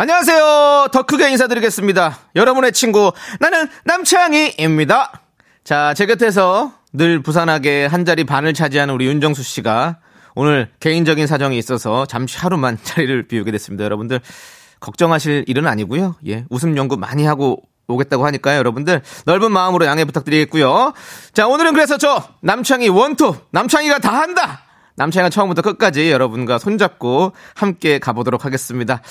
안녕하세요. 더 크게 인사드리겠습니다. 여러분의 친구, 나는 남창희입니다. 자, 제 곁에서 늘 부산하게 한 자리 반을 차지하는 우리 윤정수 씨가 오늘 개인적인 사정이 있어서 잠시 하루만 자리를 비우게 됐습니다. 여러분들, 걱정하실 일은 아니고요. 예, 웃음 연구 많이 하고 오겠다고 하니까요. 여러분들, 넓은 마음으로 양해 부탁드리겠고요. 자, 오늘은 그래서 저, 남창희 원투, 남창희가 다 한다! 남창희가 처음부터 끝까지 여러분과 손잡고 함께 가보도록 하겠습니다.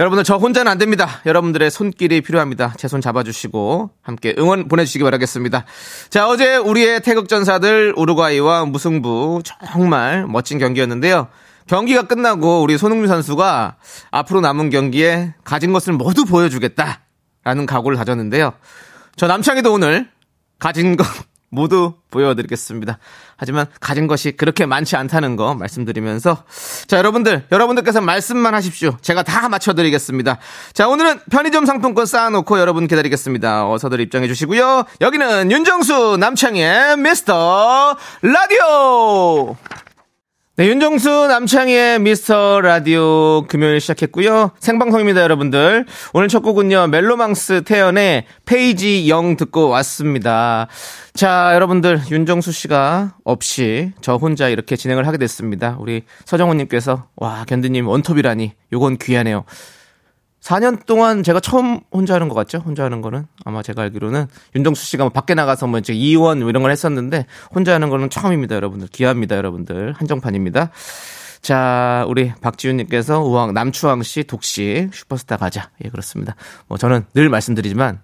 여러분들 저 혼자는 안 됩니다. 여러분들의 손길이 필요합니다. 제 손 잡아주시고 함께 응원 보내주시기 바라겠습니다. 자 어제 우리의 태극전사들 우루과이와 무승부 정말 멋진 경기였는데요. 경기가 끝나고 우리 손흥민 선수가 앞으로 남은 경기에 가진 것을 모두 보여주겠다라는 각오를 다졌는데요. 저 남창희도 오늘 가진 것 모두 보여드리겠습니다. 하지만 가진 것이 그렇게 많지 않다는 거 말씀드리면서 자 여러분들 여러분들께서 말씀만 하십시오. 제가 다 맞춰드리겠습니다. 자 오늘은 편의점 상품권 쌓아놓고 여러분 기다리겠습니다. 어서들 입장해 주시고요. 여기는 윤정수 남창희의 미스터 라디오. 네, 윤정수 남창희의 미스터 라디오 금요일 시작했고요. 생방송입니다, 여러분들. 오늘 첫 곡은요, 멜로망스 태연의 페이지 0 듣고 왔습니다. 자, 여러분들, 윤정수 씨가 없이 저 혼자 이렇게 진행을 하게 됐습니다. 우리 서정훈 님께서, 와, 견디님 원톱이라니, 요건 귀하네요. 4년 동안 제가 처음 혼자 하는 것 같죠? 혼자 하는 거는 아마 제가 알기로는 윤정수 씨가 뭐 밖에 나가서 뭐 이제 이원 뭐 이런 걸 했었는데 혼자 하는 거는 처음입니다, 여러분들. 기합니다, 여러분들. 한정판입니다. 자, 우리 박지윤님께서 우왕 남추왕 씨 독식 슈퍼스타 가자. 예, 그렇습니다. 뭐 저는 늘 말씀드리지만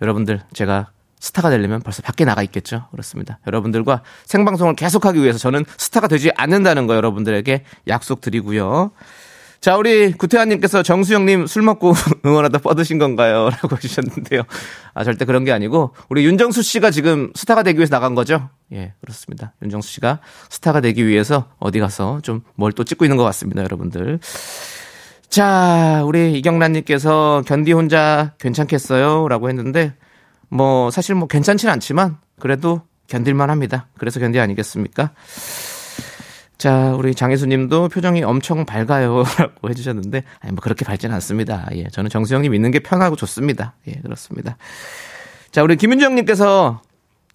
여러분들 제가 스타가 되려면 벌써 밖에 나가 있겠죠. 그렇습니다. 여러분들과 생방송을 계속하기 위해서 저는 스타가 되지 않는다는 거 여러분들에게 약속드리고요. 자, 우리 구태환님께서 정수영님 술 먹고 응원하다 뻗으신 건가요? 라고 해주셨는데요. 아, 절대 그런 게 아니고, 우리 윤정수 씨가 지금 스타가 되기 위해서 나간 거죠? 예, 그렇습니다. 윤정수 씨가 스타가 되기 위해서 어디 가서 좀 뭘 또 찍고 있는 것 같습니다, 여러분들. 자, 우리 이경란님께서 견디 혼자 괜찮겠어요? 라고 했는데, 뭐, 사실 뭐 괜찮진 않지만, 그래도 견딜만 합니다. 그래서 견디 아니겠습니까? 자, 우리 장혜수 님도 표정이 엄청 밝아요. 라고 해주셨는데, 아니, 뭐 그렇게 밝지는 않습니다. 예, 저는 정수영님 있는 게 편하고 좋습니다. 예, 그렇습니다. 자, 우리 김윤정 님께서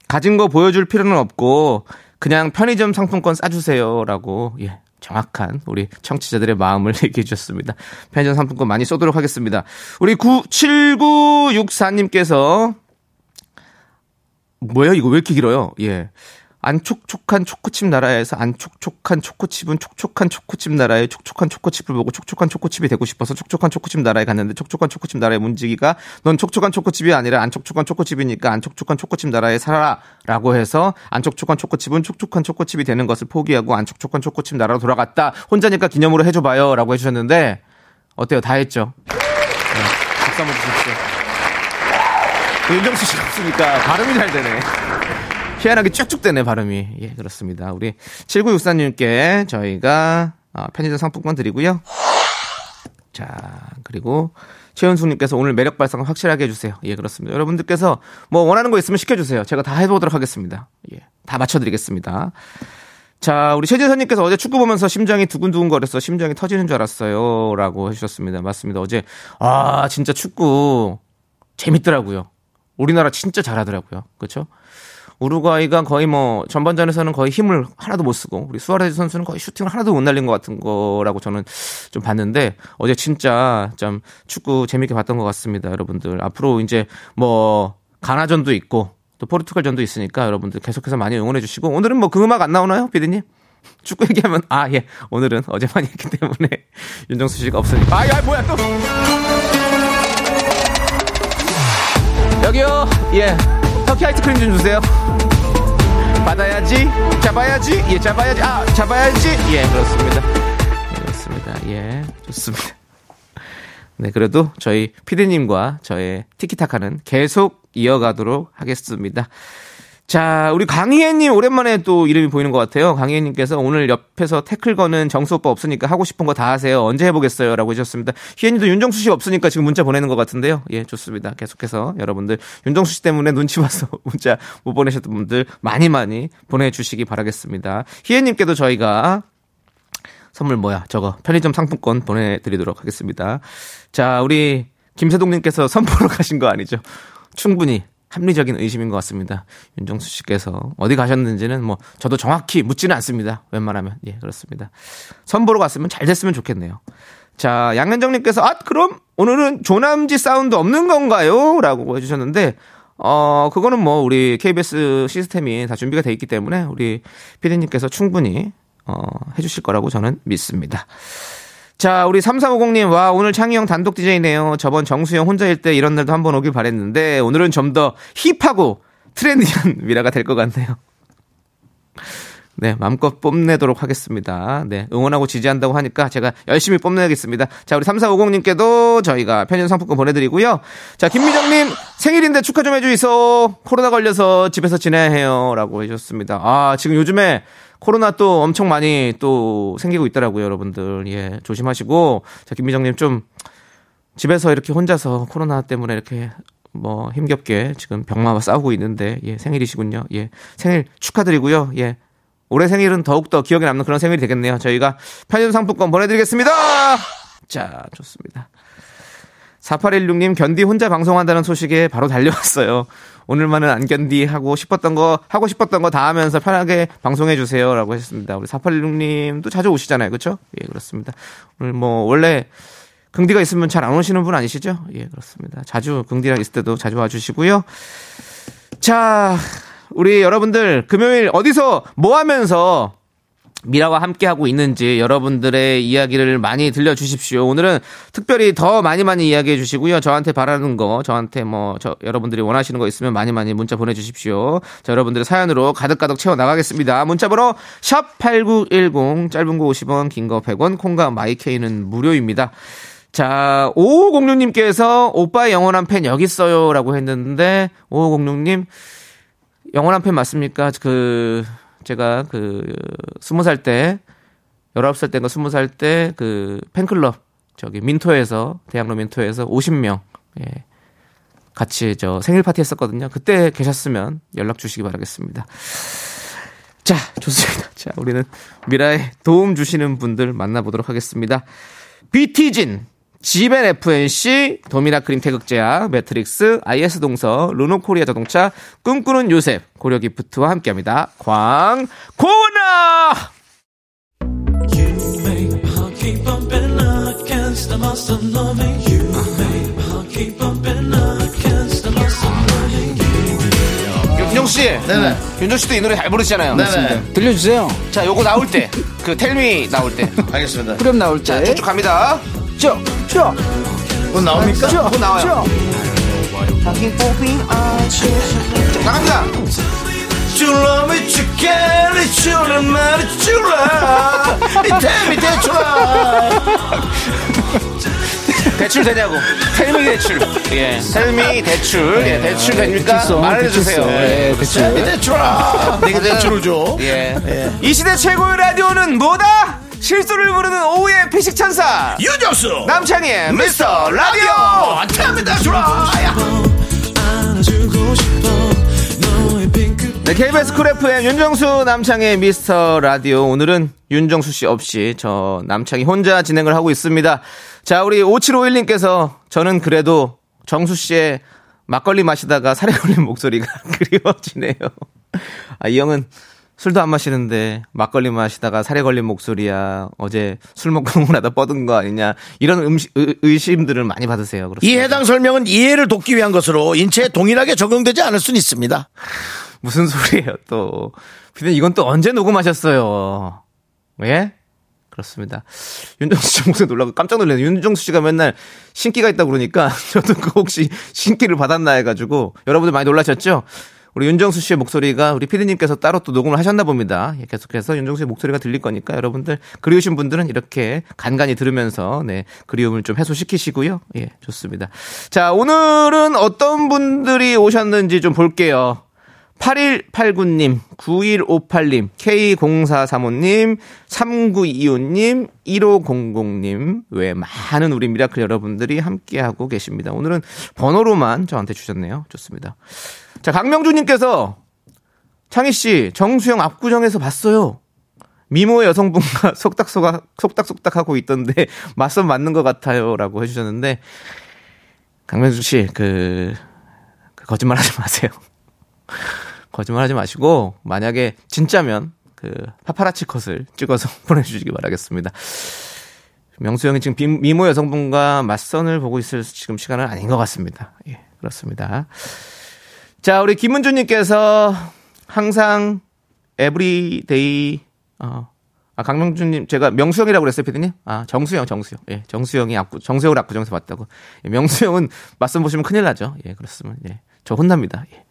가진 거 보여줄 필요는 없고, 그냥 편의점 상품권 싸주세요. 라고, 예, 정확한 우리 청취자들의 마음을 얘기해 주셨습니다. 편의점 상품권 많이 쏘도록 하겠습니다. 우리 9, 7964님께서, 뭐예요? 이거 왜 이렇게 길어요? 예. 안촉촉한 초코칩 나라에서 안촉촉한 초코칩은 촉촉한 초코칩 나라에 촉촉한 초코칩을 보고 촉촉한 초코칩이 되고 싶어서 촉촉한 초코칩 나라에 갔는데 촉촉한 초코칩 나라의 문지기가 넌 촉촉한 초코칩이 아니라 안촉촉한 초코칩이니까 안촉촉한 초코칩 나라에 살아라 라고 해서 안촉촉한 초코칩은 촉촉한 초코칩이 되는 것을 포기하고 안촉촉한 초코칩 나라로 돌아갔다. 혼자니까 기념으로 해줘봐요 라고 해주셨는데 어때요? 다 했죠? 네, 박수 한번 주십시오. 윤정수 씨가 없으니까 발음이 잘 되네 희한하게 쭉쭉 되네 발음이. 예, 그렇습니다. 우리 7964님께 저희가 어, 편의점 상품권 드리고요. 자, 그리고 최현숙님께서 오늘 매력 발상 확실하게 해주세요. 예, 그렇습니다. 여러분들께서 뭐 원하는 거 있으면 시켜주세요. 제가 다 해보도록 하겠습니다. 예, 다 맞춰드리겠습니다. 자, 우리 최진선님께서 어제 축구 보면서 심장이 두근두근 거렸어. 심장이 터지는 줄 알았어요. 라고 해주셨습니다. 맞습니다. 어제, 아, 진짜 축구 재밌더라고요. 우리나라 진짜 잘하더라고요. 그렇죠? 우루과이가 거의 뭐 전반전에서는 거의 힘을 하나도 못 쓰고 우리 수아레즈 선수는 거의 슈팅을 하나도 못 날린 것 같은 거라고 저는 좀 봤는데 어제 진짜 좀 축구 재밌게 봤던 것 같습니다, 여러분들. 앞으로 이제 뭐 가나전도 있고 또 포르투갈전도 있으니까 여러분들 계속해서 많이 응원해 주시고 오늘은 뭐 그 음악 안 나오나요, 비디님? 축구 얘기하면 아 예. 오늘은 어제만 했기 때문에 윤정수 씨가 없으니까. 아야 뭐야 또. 여기요. 예 터키 아이스크림 좀 주세요. 받아야지, 잡아야지, 예, 잡아야지, 아, 잡아야지, 예, 그렇습니다. 예, 그렇습니다. 예, 좋습니다. 네, 그래도 저희 피디님과 저의 티키타카는 계속 이어가도록 하겠습니다. 자, 우리 강희애님 오랜만에 또 이름이 보이는 것 같아요. 강희애님께서 오늘 옆에서 태클 거는 정수 오빠 없으니까 하고 싶은 거 다 하세요. 언제 해보겠어요? 라고 해주셨습니다. 희애님도 윤정수 씨 없으니까 지금 문자 보내는 것 같은데요. 예, 좋습니다. 계속해서 여러분들 윤정수 씨 때문에 눈치 봐서 문자 못 보내셨던 분들 많이 많이 보내주시기 바라겠습니다. 희애님께도 저희가 선물 뭐야? 저거 편의점 상품권 보내드리도록 하겠습니다. 자, 우리 김세동님께서 선보러 가신 거 아니죠? 충분히 합리적인 의심인 것 같습니다. 윤정수 씨께서 어디 가셨는지는 뭐 저도 정확히 묻지는 않습니다. 웬만하면 예 그렇습니다. 선보러 갔으면 잘 됐으면 좋겠네요. 자 양현정님께서 아 그럼 오늘은 조남지 사운드 없는 건가요?라고 해주셨는데 어 그거는 뭐 우리 KBS 시스템이 다 준비가 돼 있기 때문에 우리 피디님께서 충분히 어 해주실 거라고 저는 믿습니다. 자, 우리 3350님, 와, 오늘 창희 형 단독 DJ네요. 저번 정수형 혼자일 때 이런 날도 한번 오길 바랬는데, 오늘은 좀 더 힙하고 트렌디한 미라가 될 것 같네요. 네, 마음껏 뽐내도록 하겠습니다. 네, 응원하고 지지한다고 하니까 제가 열심히 뽐내겠습니다. 자, 우리 3450님께도 저희가 편의점 상품권 보내드리고요. 자, 김미정님 생일인데 축하 좀 해주이소. 코로나 걸려서 집에서 지내야 해요. 라고 해주셨습니다. 아, 지금 요즘에 코로나 또 엄청 많이 또 생기고 있더라고요, 여러분들. 예, 조심하시고. 자, 김미정님 좀 집에서 이렇게 혼자서 코로나 때문에 이렇게 뭐 힘겹게 지금 병마와 싸우고 있는데, 예, 생일이시군요. 예, 생일 축하드리고요. 예, 올해 생일은 더욱더 기억에 남는 그런 생일이 되겠네요. 저희가 편의점 상품권 보내드리겠습니다. 자, 좋습니다. 4816님, 견디 혼자 방송한다는 소식에 바로 달려왔어요. 오늘만은 안 견디 하고 싶었던 거, 하고 싶었던 거 다 하면서 편하게 방송해 주세요. 라고 했습니다. 우리 4816님도 자주 오시잖아요. 그쵸? 예, 그렇습니다. 오늘 뭐, 원래 긍디가 있으면 잘 안 오시는 분 아니시죠? 예, 그렇습니다. 자주, 긍디랑 있을 때도 자주 와 주시고요. 자, 우리 여러분들 금요일 어디서 뭐 하면서 미라와 함께 하고 있는지 여러분들의 이야기를 많이 들려주십시오. 오늘은 특별히 더 많이 많이 이야기해 주시고요. 저한테 바라는 거, 저한테 뭐, 저, 여러분들이 원하시는 거 있으면 많이 많이 문자 보내주십시오. 자, 여러분들의 사연으로 가득가득 채워 나가겠습니다. 문자번호 샵8910, 짧은 거 50원, 긴 거 100원, 콩과 마이케이는 무료입니다. 자, 5506님께서 오빠의 영원한 팬 여기 있어요. 라고 했는데, 5506님, 영원한 팬 맞습니까? 그, 제가 그, 스무 살 때, 열아홉 살 때인가 스무 살 때, 그, 팬클럽, 저기, 민토에서, 대학로 민토에서 50명, 예. 같이 저 생일 파티 했었거든요. 그때 계셨으면 연락 주시기 바라겠습니다. 자, 좋습니다. 자, 우리는 미라에 도움 주시는 분들 만나보도록 하겠습니다. 비티진, 지벤 FNC, 도미나 크림 태극제약, 매트릭스, IS 동서, 르노 코리아 자동차, 꿈꾸는 요셉, 고려 기프트와 함께 합니다. 광 고나. 윤정 씨, 네네. 윤정 씨도 이 노래 잘 부르시잖아요. 네네. 들려주세요. 자, 요거 나올 때, 그 텔미 나올 때, 알겠습니다. 그럼 나올 자, 때. 쭉쭉 갑니다. 쭉, 쭉, 곧 나옵니까? 쭉, 곧 나와요. 쭉. 나갑니다. 줄라미 죽겠니 줄라 말이 줄라 이 템이 대출아 대출 되냐고. 텔미 대출. 예. 텔미 대출. 예, 대출 됩니까? 대출성, 말해주세요. 대출성. 예. 예, 대출. 이 대출아 내가 대출을 줘 예. 이 시대 최고의 라디오는 뭐다? 실수를 부르는 오후의 피식 천사. 유정수 남창희의 미스터 라디오. 템이 대출아 네, KBS 쿨 FM 윤정수 남창희의 미스터 라디오. 오늘은 윤정수 씨 없이 저 남창희 혼자 진행을 하고 있습니다. 자, 우리 5751님께서 저는 그래도 정수 씨의 막걸리 마시다가 사레 걸린 목소리가 그리워지네요. 아, 이 형은 술도 안 마시는데 막걸리 마시다가 사레 걸린 목소리야. 어제 술 먹고 나다 뻗은 거 아니냐. 이런 의- 의심들을 많이 받으세요. 그렇습니다. 이 해당 설명은 이해를 돕기 위한 것으로 인체에 동일하게 적용되지 않을 수는 있습니다 무슨 소리예요, 또. 피디님, 이건 또 언제 녹음하셨어요? 예? 그렇습니다. 윤정수 씨 목소리 놀라고 깜짝 놀랐네요. 윤정수 씨가 맨날 신기가 있다고 그러니까 저도 그 혹시 신기를 받았나 해가지고 여러분들 많이 놀라셨죠? 우리 윤정수 씨의 목소리가 우리 피디님께서 따로 또 녹음을 하셨나 봅니다. 예, 계속해서 윤정수 씨의 목소리가 들릴 거니까 여러분들 그리우신 분들은 이렇게 간간히 들으면서 네, 그리움을 좀 해소시키시고요. 예, 좋습니다. 자, 오늘은 어떤 분들이 오셨는지 좀 볼게요. 8189님, 9158님, K0435님, 3925님, 1500님, 외 많은 우리 미라클 여러분들이 함께하고 계십니다. 오늘은 번호로만 저한테 주셨네요. 좋습니다. 자, 강명주님께서 창희 씨, 정수 형 압구정에서 봤어요. 미모의 여성분과 속닥속닥, 속닥속닥 하고 있던데, 맞선 맞는 것 같아요. 라고 해주셨는데, 강명주 씨, 그, 그 거짓말 하지 마세요. 거짓말 하지 마시고 만약에 진짜면 그 파파라치 컷을 찍어서 보내주시기 바라겠습니다. 명수 형이 지금 비- 미모 여성분과 맞선을 보고 있을 지금 시간은 아닌 것 같습니다. 예, 그렇습니다. 자, 우리 김은주님께서 항상 everyday 어, 아 강명준님 제가 명수형이라고 그랬어요, 피디님? 아 정수형, 정수형. 예, 정수형이 압구 정수형을 압구정에서 봤다고. 예, 명수형은 맞선 보시면 큰일 나죠. 예, 그렇습니다. 예, 저 혼납니다. 예.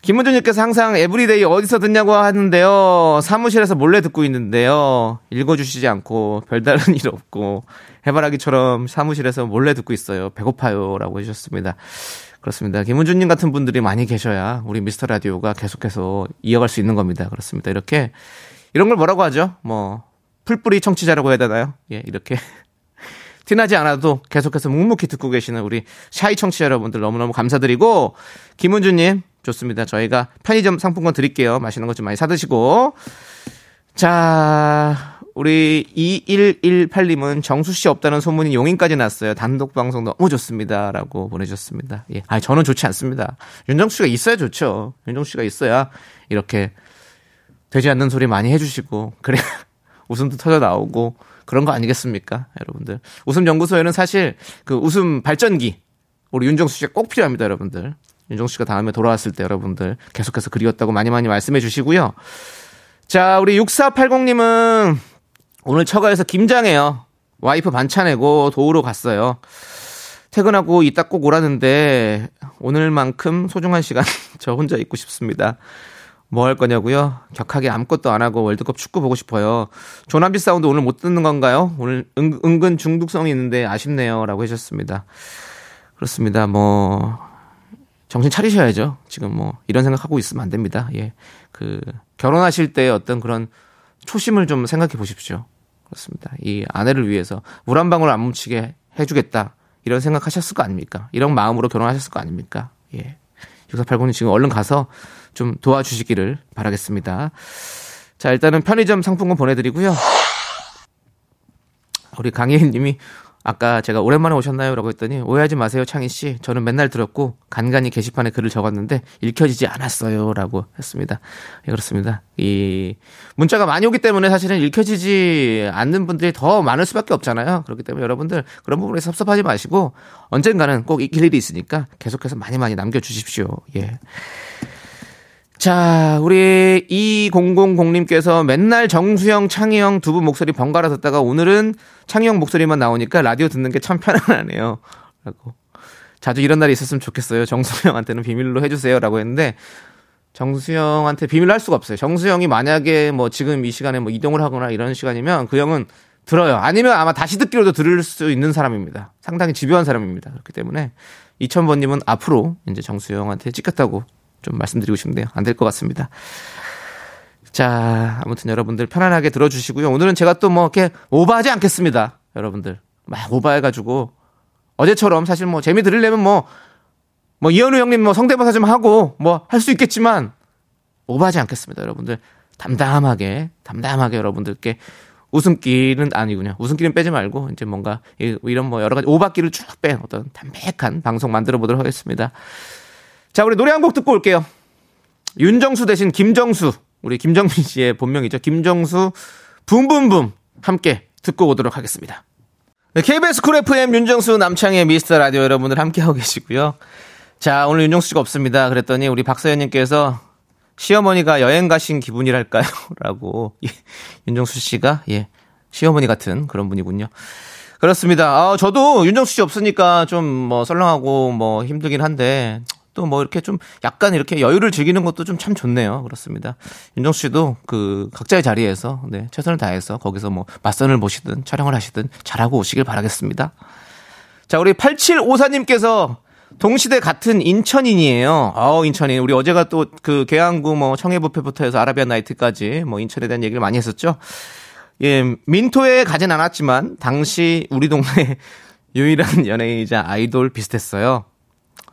김문준님께서 항상 everyday 어디서 듣냐고 하는데요. 사무실에서 몰래 듣고 있는데요. 읽어주시지 않고 별다른 일 없고 해바라기처럼 사무실에서 몰래 듣고 있어요. 배고파요. 라고 해주셨습니다. 그렇습니다. 김문준님 같은 분들이 많이 계셔야 우리 미스터 라디오가 계속해서 이어갈 수 있는 겁니다. 그렇습니다. 이렇게 이런 걸 뭐라고 하죠? 뭐 풀뿌리 청취자라고 해야 되나요? 예, 이렇게 티나지 않아도 계속해서 묵묵히 듣고 계시는 우리 샤이 청취자 여러분들 너무너무 감사드리고 김은주님 좋습니다. 저희가 편의점 상품권 드릴게요. 맛있는 것 좀 많이 사드시고 자 우리 2118님은 정수 씨 없다는 소문이 용인까지 났어요. 단독 방송 너무 좋습니다라고 보내주셨습니다. 예, 아 저는 좋지 않습니다. 윤정수 씨가 있어야 좋죠. 윤정수 씨가 있어야 이렇게 되지 않는 소리 많이 해주시고 그래 웃음도 터져 나오고 그런 거 아니겠습니까, 여러분들? 웃음 연구소에는 사실 그 웃음 발전기 우리 윤정수 씨가 꼭 필요합니다, 여러분들. 윤정수 씨가 다음에 돌아왔을 때 여러분들 계속해서 그리웠다고 많이 많이 말씀해 주시고요. 자, 우리 6480님은 오늘 처가에서 김장해요. 와이프 반찬 내고 도우러 갔어요. 퇴근하고 이따 꼭 오라는데 오늘만큼 소중한 시간 저 혼자 있고 싶습니다. 뭐 할 거냐고요? 격하게 아무것도 안 하고 월드컵 축구 보고 싶어요. 조남지 사운드 오늘 못 듣는 건가요? 오늘 은, 은근 중독성이 있는데 아쉽네요라고 하셨습니다. 그렇습니다. 뭐 정신 차리셔야죠. 지금 뭐 이런 생각하고 있으면 안 됩니다. 예. 그 결혼하실 때 어떤 그런 초심을 좀 생각해 보십시오. 그렇습니다. 이 아내를 위해서 물 한 방울 안 묻히게 해주겠다. 이런 생각하셨을 거 아닙니까? 이런 마음으로 결혼하셨을 거 아닙니까? 예. 6480님 지금 얼른 가서 좀 도와주시기를 바라겠습니다. 자, 일단은 편의점 상품권 보내드리고요. 우리 강혜인 님이 아까 제가 오랜만에 오셨나요? 라고 했더니 오해하지 마세요, 창희 씨. 저는 맨날 들었고 간간히 게시판에 글을 적었는데 읽혀지지 않았어요. 라고 했습니다. 예, 그렇습니다. 이 문자가 많이 오기 때문에 사실은 읽혀지지 않는 분들이 더 많을 수밖에 없잖아요. 그렇기 때문에 여러분들 그런 부분에 섭섭하지 마시고 언젠가는 꼭 읽힐 일이 있으니까 계속해서 많이 많이 남겨주십시오. 예. 자, 우리 2000님께서 맨날 정수영, 창희형 두 분 목소리 번갈아 듣다가 오늘은 창희형 목소리만 나오니까 라디오 듣는 게 참 편안하네요. 라고. 자주 이런 날이 있었으면 좋겠어요. 정수영한테는 비밀로 해주세요. 라고 했는데, 정수영한테 비밀로 할 수가 없어요. 정수영이 만약에 뭐 지금 이 시간에 뭐 이동을 하거나 이런 시간이면 그 형은 들어요. 아니면 아마 다시 듣기로도 들을 수 있는 사람입니다. 상당히 집요한 사람입니다. 그렇기 때문에 2000번님은 앞으로 이제 정수영한테 찍혔다고 좀 말씀드리고 싶네요. 안 될 것 같습니다. 자, 아무튼 여러분들 편안하게 들어주시고요. 오늘은 제가 또 뭐 이렇게 오버하지 않겠습니다. 여러분들. 막 오버해가지고 어제처럼 사실 뭐 재미 들으려면 뭐, 뭐 이현우 형님 뭐 성대모사 좀 하고 뭐 할 수 있겠지만 오버하지 않겠습니다. 여러분들. 담담하게, 담담하게 여러분들께 웃음기는 아니군요. 웃음기는 빼지 말고 이제 뭔가 이- 이런 뭐 여러 가지 오박기를 쭉 뺀 어떤 담백한 방송 만들어 보도록 하겠습니다. 자, 우리 노래 한 곡 듣고 올게요. 윤정수 대신 김정수. 우리 김정민 씨의 본명이죠. 김정수 붐붐붐 함께 듣고 오도록 하겠습니다. 네, KBS 쿨 FM 윤정수 남창희의 미스터 라디오 여러분들 함께하고 계시고요. 자, 오늘 윤정수 씨가 없습니다. 그랬더니 우리 박서연님께서 시어머니가 여행 가신 기분이랄까요? 라고 예, 윤정수 씨가 예, 시어머니 같은 그런 분이군요. 그렇습니다. 아, 저도 윤정수 씨 없으니까 좀뭐 썰렁하고 뭐 힘들긴 한데 또 뭐 이렇게 좀 약간 이렇게 여유를 즐기는 것도 좀 참 좋네요. 그렇습니다. 윤정수 씨도 그 각자의 자리에서 네, 최선을 다해서 거기서 뭐 맞선을 보시든 촬영을 하시든 잘하고 오시길 바라겠습니다. 자, 우리 8754님께서 동시대 같은 인천인이에요. 아우, 인천인. 우리 어제가 또 그 계양구 뭐 청해부페부터 해서 아라비안 나이트까지 뭐 인천에 대한 얘기를 많이 했었죠. 예, 민토에 가진 않았지만 당시 우리 동네 유일한 연예인이자 아이돌 비슷했어요.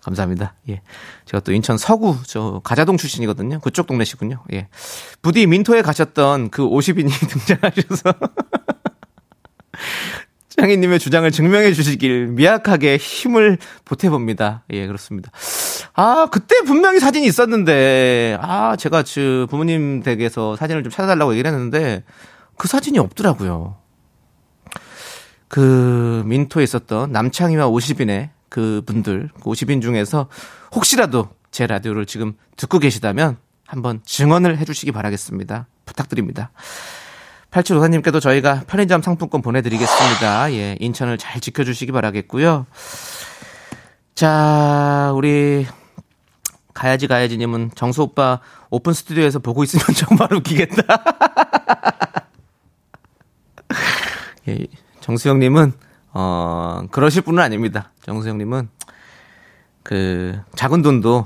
감사합니다. 예. 제가 또 인천 서구 저 가자동 출신이거든요. 그쪽 동네시군요. 예. 부디 민토에 가셨던 그 50인이 등장하셔서 장희님의 주장을 증명해 주시길 미약하게 힘을 보태봅니다. 예, 그렇습니다. 아, 그때 분명히 사진이 있었는데, 아, 제가 그 부모님 댁에서 사진을 좀 찾아달라고 얘기를 했는데, 그 사진이 없더라고요. 그 민토에 있었던 남창희와 50인의 그 분들, 그 50인 중에서 혹시라도 제 라디오를 지금 듣고 계시다면 한번 증언을 해주시기 바라겠습니다. 부탁드립니다. 8754님께도 저희가 편의점 상품권 보내드리겠습니다. 예, 인천을 잘 지켜주시기 바라겠고요. 자, 우리 가야지 가야지님은 정수 오빠 오픈 스튜디오에서 보고 있으면 정말 웃기겠다. 예, 정수영님은 어 그러실 분은 아닙니다. 정수영님은 그 작은 돈도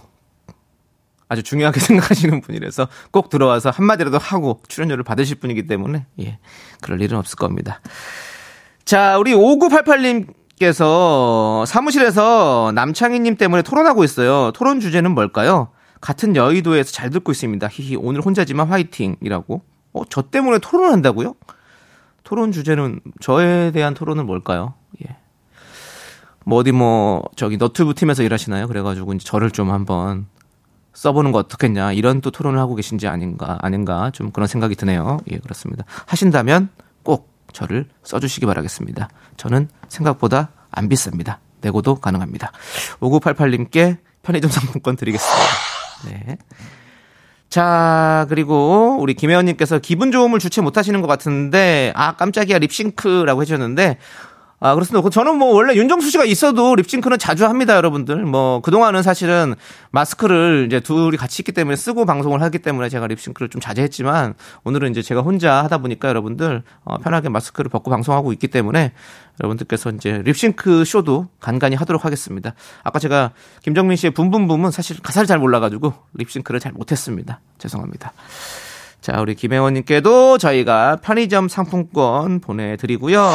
아주 중요하게 생각하시는 분이라서 꼭 들어와서 한마디라도 하고 출연료를 받으실 분이기 때문에 예 그럴 일은 없을 겁니다. 자 우리 5988님께서 사무실에서 남창희님 때문에 토론하고 있어요. 토론 주제는 뭘까요? 같은 여의도에서 잘 듣고 있습니다. 히히 오늘 혼자지만 화이팅이라고. 어 저 때문에 토론한다고요? 토론 주제는 저에 대한 토론은 뭘까요? 예. 뭐 어디 뭐 저기 너튜브 팀에서 일하시나요? 그래가지고 이제 저를 좀 한번 써보는 거 어떻겠냐 이런 또 토론을 하고 계신지 아닌가 아닌가 좀 그런 생각이 드네요. 예 그렇습니다. 하신다면 꼭 저를 써주시기 바라겠습니다. 저는 생각보다 안 비쌉니다. 내고도 가능합니다. 5988님께 편의점 상품권 드리겠습니다. 네. 자, 그리고 우리 김혜원님께서 기분 좋음을 주체 못하시는 것 같은데, 아, 깜짝이야, 립싱크라고 해주셨는데, 아, 그렇습니다. 저는 뭐 원래 윤정수 씨가 있어도 립싱크는 자주 합니다, 여러분들. 뭐, 그동안은 사실은 마스크를 이제 둘이 같이 있기 때문에 쓰고 방송을 하기 때문에 제가 립싱크를 좀 자제했지만, 오늘은 이제 제가 혼자 하다 보니까 여러분들, 어, 편하게 마스크를 벗고 방송하고 있기 때문에, 여러분들께서 이제 립싱크 쇼도 간간히 하도록 하겠습니다. 아까 제가 김정민 씨의 붐붐붐은 사실 가사를 잘 몰라가지고 립싱크를 잘 못했습니다. 죄송합니다. 자, 우리 김혜원님께도 저희가 편의점 상품권 보내드리고요.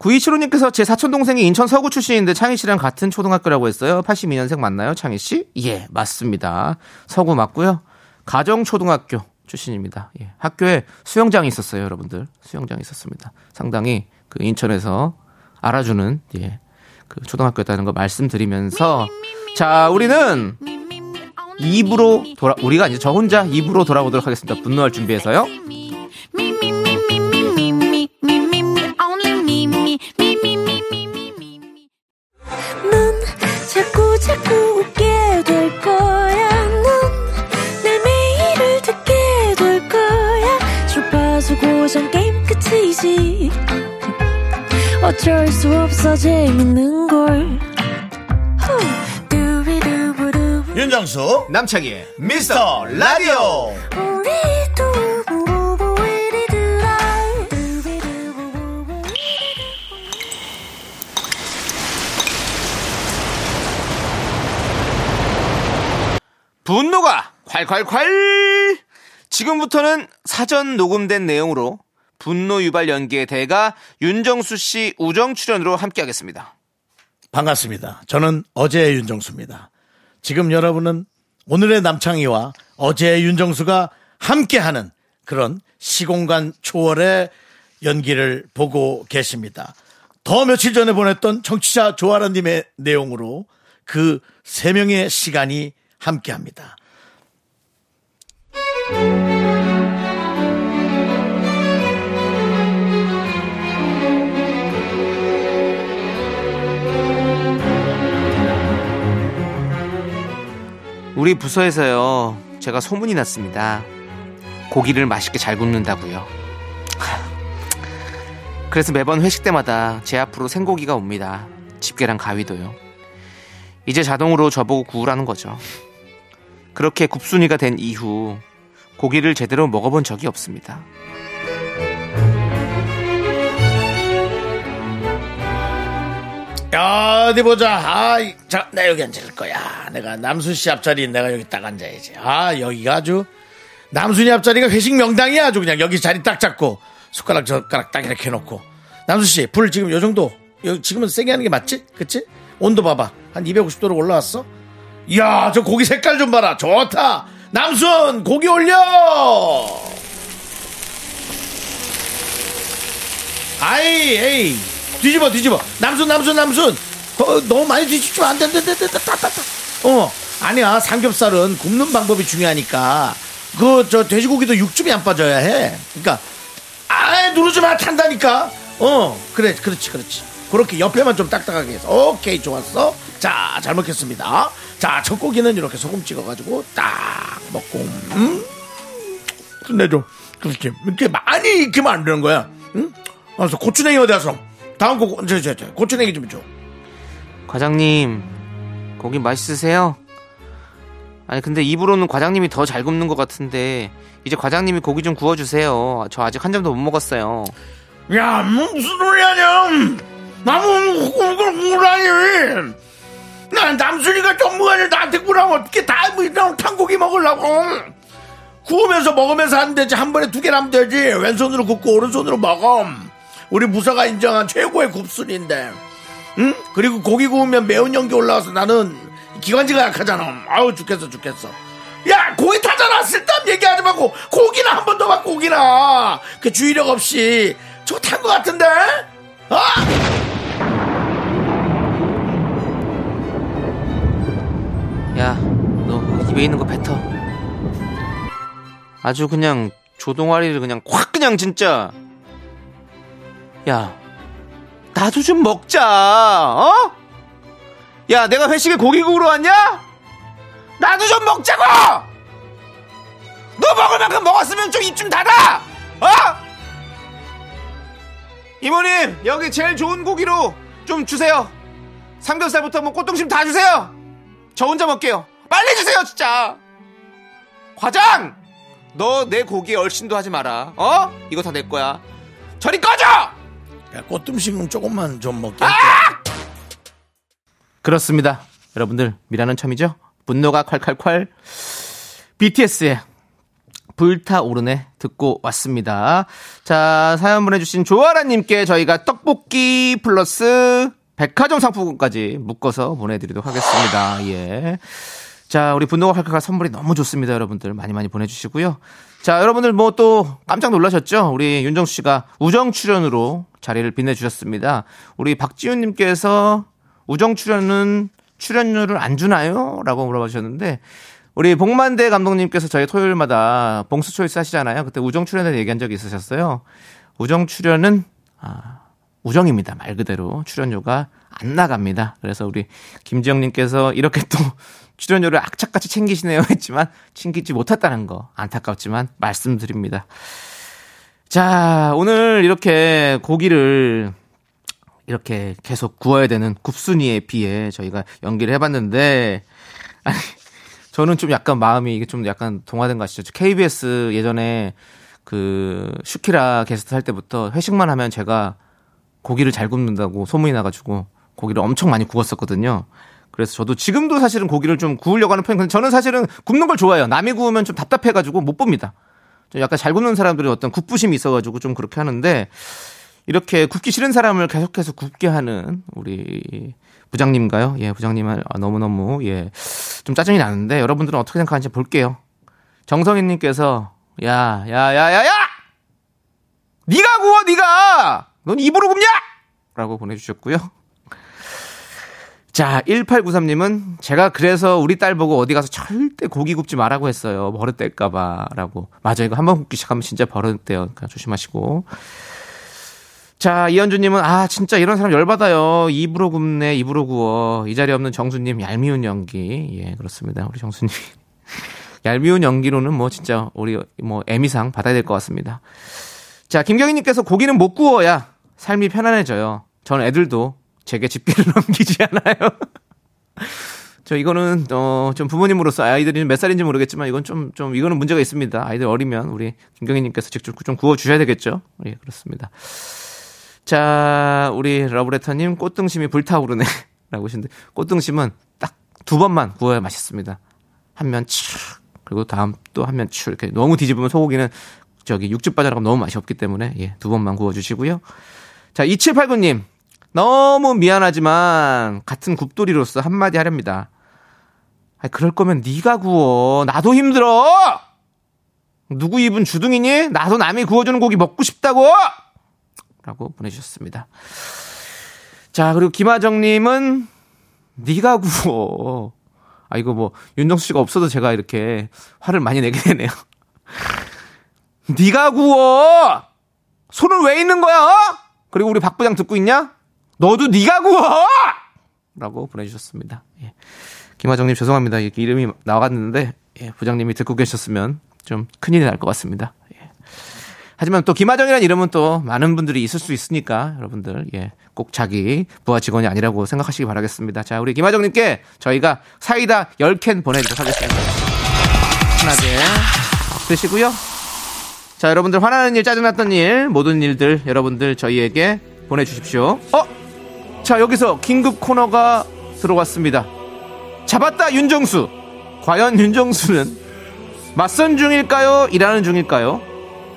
9275님께서 제 사촌 동생이 인천 서구 출신인데 창희 씨랑 같은 초등학교라고 했어요. 82년생 맞나요, 창희 씨? 예, 맞습니다. 서구 맞고요. 가정 초등학교 출신입니다. 예, 학교에 수영장이 있었어요, 여러분들. 수영장이 있었습니다. 상당히 그 인천에서 알아주는, 예, 그 초등학교였다는 거 말씀드리면서 자, 우리는 2부로 돌아, 우리가 이제 저 혼자 2부로 돌아오도록 하겠습니다. 분노할 준비해서요. 끝이지. 어쩔 수 없어 재밌는 걸. 윤정수 남창희의 미스터 라디오 분노가 콸콸콸! 지금부터는 사전 녹음된 내용으로 분노 유발 연기의 대가 윤정수 씨 우정 출연으로 함께하겠습니다. 반갑습니다. 저는 어제의 윤정수입니다. 지금 여러분은 오늘의 남창희와 어제의 윤정수가 함께하는 그런 시공간 초월의 연기를 보고 계십니다. 더 며칠 전에 보냈던 청취자 조아라님의 내용으로 그 세 명의 시간이 함께 합니다. 우리 부서에서요, 제가 소문이 났습니다. 고기를 맛있게 잘 굽는다고요. 그래서 매번 회식 때마다 제 앞으로 생고기가 옵니다. 집게랑 가위도요. 이제 자동으로 저보고 구우라는 거죠. 그렇게 굽순이가 된 이후 고기를 제대로 먹어본 적이 없습니다. 야, 어디 보자. 아, 이- 자, 나 여기 앉을 거야. 내가 남순 씨 앞자리 내가 여기 딱 앉아야지. 아, 여기가 아주 남순이 앞자리가 회식 명당이야. 아주 그냥 여기 자리 딱 잡고 숟가락 젓가락 딱 이렇게 해놓고. 남순 씨, 불 지금 요 정도. 지금은 세게 하는 게 맞지? 그치? 온도 봐봐. 한 250도로 올라왔어? 이야, 저 고기 색깔 좀 봐라. 좋다. 남순, 고기 올려! 아이, 에이. 뒤집어, 뒤집어. 남순, 남순, 남순. 어, 너무 많이 뒤집지면 안 돼, 안 돼, 안 돼, 안 돼, 안 돼. 어, 아니야. 삼겹살은 굽는 방법이 중요하니까. 그, 저, 돼지고기도 육즙이 안 빠져야 해. 그러니까, 아, 누르지 마, 탄다니까. 어, 그래, 그렇지, 그렇지. 그렇게 옆에만 좀 딱딱하게 해서. 오케이, 좋았어. 자, 잘 먹겠습니다. 자, 첫 고기는 이렇게 소금 찍어가지고 딱 먹고, 음? 끝내줘. 그렇지. 이렇게 많이 익히면 안 되는 거야. 응? 알았어. 고추냉이 어디 갔어? 다음 거, 저, 저, 저, 고추냉이 좀 줘. 과장님, 고기 맛있으세요? 아니, 근데 입으로는 과장님이 더 잘 굽는 것 같은데, 이제 과장님이 고기 좀 구워주세요. 저 아직 한 점도 못 먹었어요. 야, 무슨 소리 하냐? 나무 그걸 구라니. 난 남순이가 전무관을 나한테 구라면 어떻게 다, 뭐, 이런 탄고기 먹으려고. 구우면서 먹으면서 하면 되지. 한 번에 두 개라면 되지. 왼손으로 굽고 오른손으로 먹어. 우리 부서가 인정한 최고의 굽순인데. 응? 그리고 고기 구우면 매운 연기 올라와서 나는 기관지가 약하잖아. 아우, 죽겠어, 죽겠어. 야, 고기 타잖아. 쓸데없는 얘기하지 말고 고기나 한 번 더 봐, 고기나. 그 주의력 없이 저거 탄것 같은데? 아! 야, 너 입에 있는 거 뱉어. 아주 그냥 조동아리를 그냥 확 그냥 진짜. 야, 나도 좀 먹자. 어? 야, 내가 회식에 고기 구우러 왔냐? 나도 좀 먹자고. 너 먹을 만큼 먹었으면 좀 입좀 닫아. 어? 이모님, 여기 제일 좋은 고기로 좀 주세요. 삼겹살부터 뭐 꽃등심 다 주세요. 저 혼자 먹게요. 빨리 주세요, 진짜. 과장! 너 내 고기에 얼씬도 하지 마라. 어? 이거 다 내 거야. 저리 꺼져! 야, 꽃등심은 조금만 좀 먹게. 그렇습니다. 여러분들, 미라는 참이죠? 분노가 콸콸콸. BTS의 불타오르네 듣고 왔습니다. 자, 사연 보내주신 조아라님께 저희가 떡볶이 플러스 백화점 상품권까지 묶어서 보내드리도록 하겠습니다. 예. 자, 우리 분노가 칼칼칼 선물이 너무 좋습니다. 여러분들 많이 많이 보내주시고요. 자, 여러분들 뭐 또 깜짝 놀라셨죠? 우리 윤정수 씨가 우정 출연으로 자리를 빛내주셨습니다. 우리 박지훈님께서 우정 출연은 출연료를 안 주나요? 라고 물어봐 주셨는데 우리 복만대 감독님께서 저희 토요일마다 봉수 초이스 하시잖아요. 그때 우정 출연에 얘기한 적이 있으셨어요. 우정 출연은 아, 우정입니다. 말 그대로 출연료가 안 나갑니다. 그래서 우리 김지영님께서 이렇게 또 출연료를 악착같이 챙기시네요 했지만 챙기지 못했다는 거 안타깝지만 말씀드립니다. 자 오늘 이렇게 고기를 이렇게 계속 구워야 되는 굽순이에 비해 저희가 연기를 해봤는데 아니 저는 좀 약간 마음이 이게 좀 약간 동화된 거 아시죠? KBS 예전에 그 슈키라 게스트 할 때부터 회식만 하면 제가 고기를 잘 굽는다고 소문이 나가지고 고기를 엄청 많이 구웠었거든요. 그래서 저도 지금도 사실은 고기를 좀 구우려고 하는 편인데 저는 사실은 굽는 걸 좋아해요. 남이 구우면 좀 답답해가지고 못 봅니다. 좀 약간 잘 굽는 사람들이 어떤 굽부심이 있어가지고 좀 그렇게 하는데 이렇게 굽기 싫은 사람을 계속해서 굽게 하는 우리 부장님가요? 예, 부장님은 아, 너무너무 예, 좀 짜증이 나는데 여러분들은 어떻게 생각하는지 볼게요. 정성희님께서 야, 야, 야, 야, 야! 네가 구워, 네가! 넌 입으로 굽냐? 라고 보내주셨고요. 자, 1893님은 제가 그래서 우리 딸 보고 어디 가서 절대 고기 굽지 말라고 했어요. 버릇될까봐. 라고. 맞아, 이거 한번 굽기 시작하면 진짜 버릇돼요. 그러니까 조심하시고. 자, 이현주님은, 아, 진짜 이런 사람 열받아요. 입으로 굽네, 입으로 구워. 이 자리에 없는 정수님, 얄미운 연기. 예, 그렇습니다. 우리 정수님. 얄미운 연기로는 뭐 진짜 우리 뭐 에미상 받아야 될 것 같습니다. 자, 김경희님께서 고기는 못 구워야 삶이 편안해져요. 전 애들도 제게 집게를 넘기지 않아요. 저 이거는 어 좀 부모님으로서 아이들이 몇 살인지 모르겠지만 이건 좀좀 이거는 문제가 있습니다. 아이들 어리면 우리 김경희님께서 직접 좀 구워 주셔야 되겠죠. 예 그렇습니다. 자 우리 러브레터님 꽃등심이 불타오르네라고 하시는데 꽃등심은 딱 두 번만 구워야 맛있습니다. 한면촥 그리고 다음 또 한면촥 이렇게 너무 뒤집으면 소고기는 저기 육즙 빠져나가면 너무 맛이 없기 때문에 예, 두 번만 구워주시고요. 자 2789님 너무 미안하지만 같은 굽돌이로서 한마디 하렵니다. 아 그럴 거면 네가 구워. 나도 힘들어. 누구 입은 주둥이니? 나도 남이 구워주는 고기 먹고 싶다고. 라고 보내주셨습니다. 자 그리고 김하정님은 네가 구워. 아 이거 뭐 윤정수 씨가 없어도 제가 이렇게 화를 많이 내게 되네요. 네가 구워. 손을 왜 있는 거야? 그리고 우리 박 부장 듣고 있냐? 너도 네가 구워! 라고 보내주셨습니다. 예. 김하정님 죄송합니다. 이렇게 이름이 나왔는데 예, 부장님이 듣고 계셨으면 좀 큰일이 날 것 같습니다. 예. 하지만 또 김하정이라는 이름은 또 많은 분들이 있을 수 있으니까 여러분들 예, 꼭 자기 부하 직원이 아니라고 생각하시기 바라겠습니다. 자 우리 김하정님께 저희가 사이다 10캔 보내드리도록 하겠습니다. 편하게 드시고요. 자 여러분들 화나는 일 짜증났던 일 모든 일들 여러분들 저희에게 보내주십시오. 어? 자, 여기서 긴급 코너가 들어왔습니다. 잡았다, 윤정수. 과연 윤정수는 맞선 중일까요? 일하는 중일까요?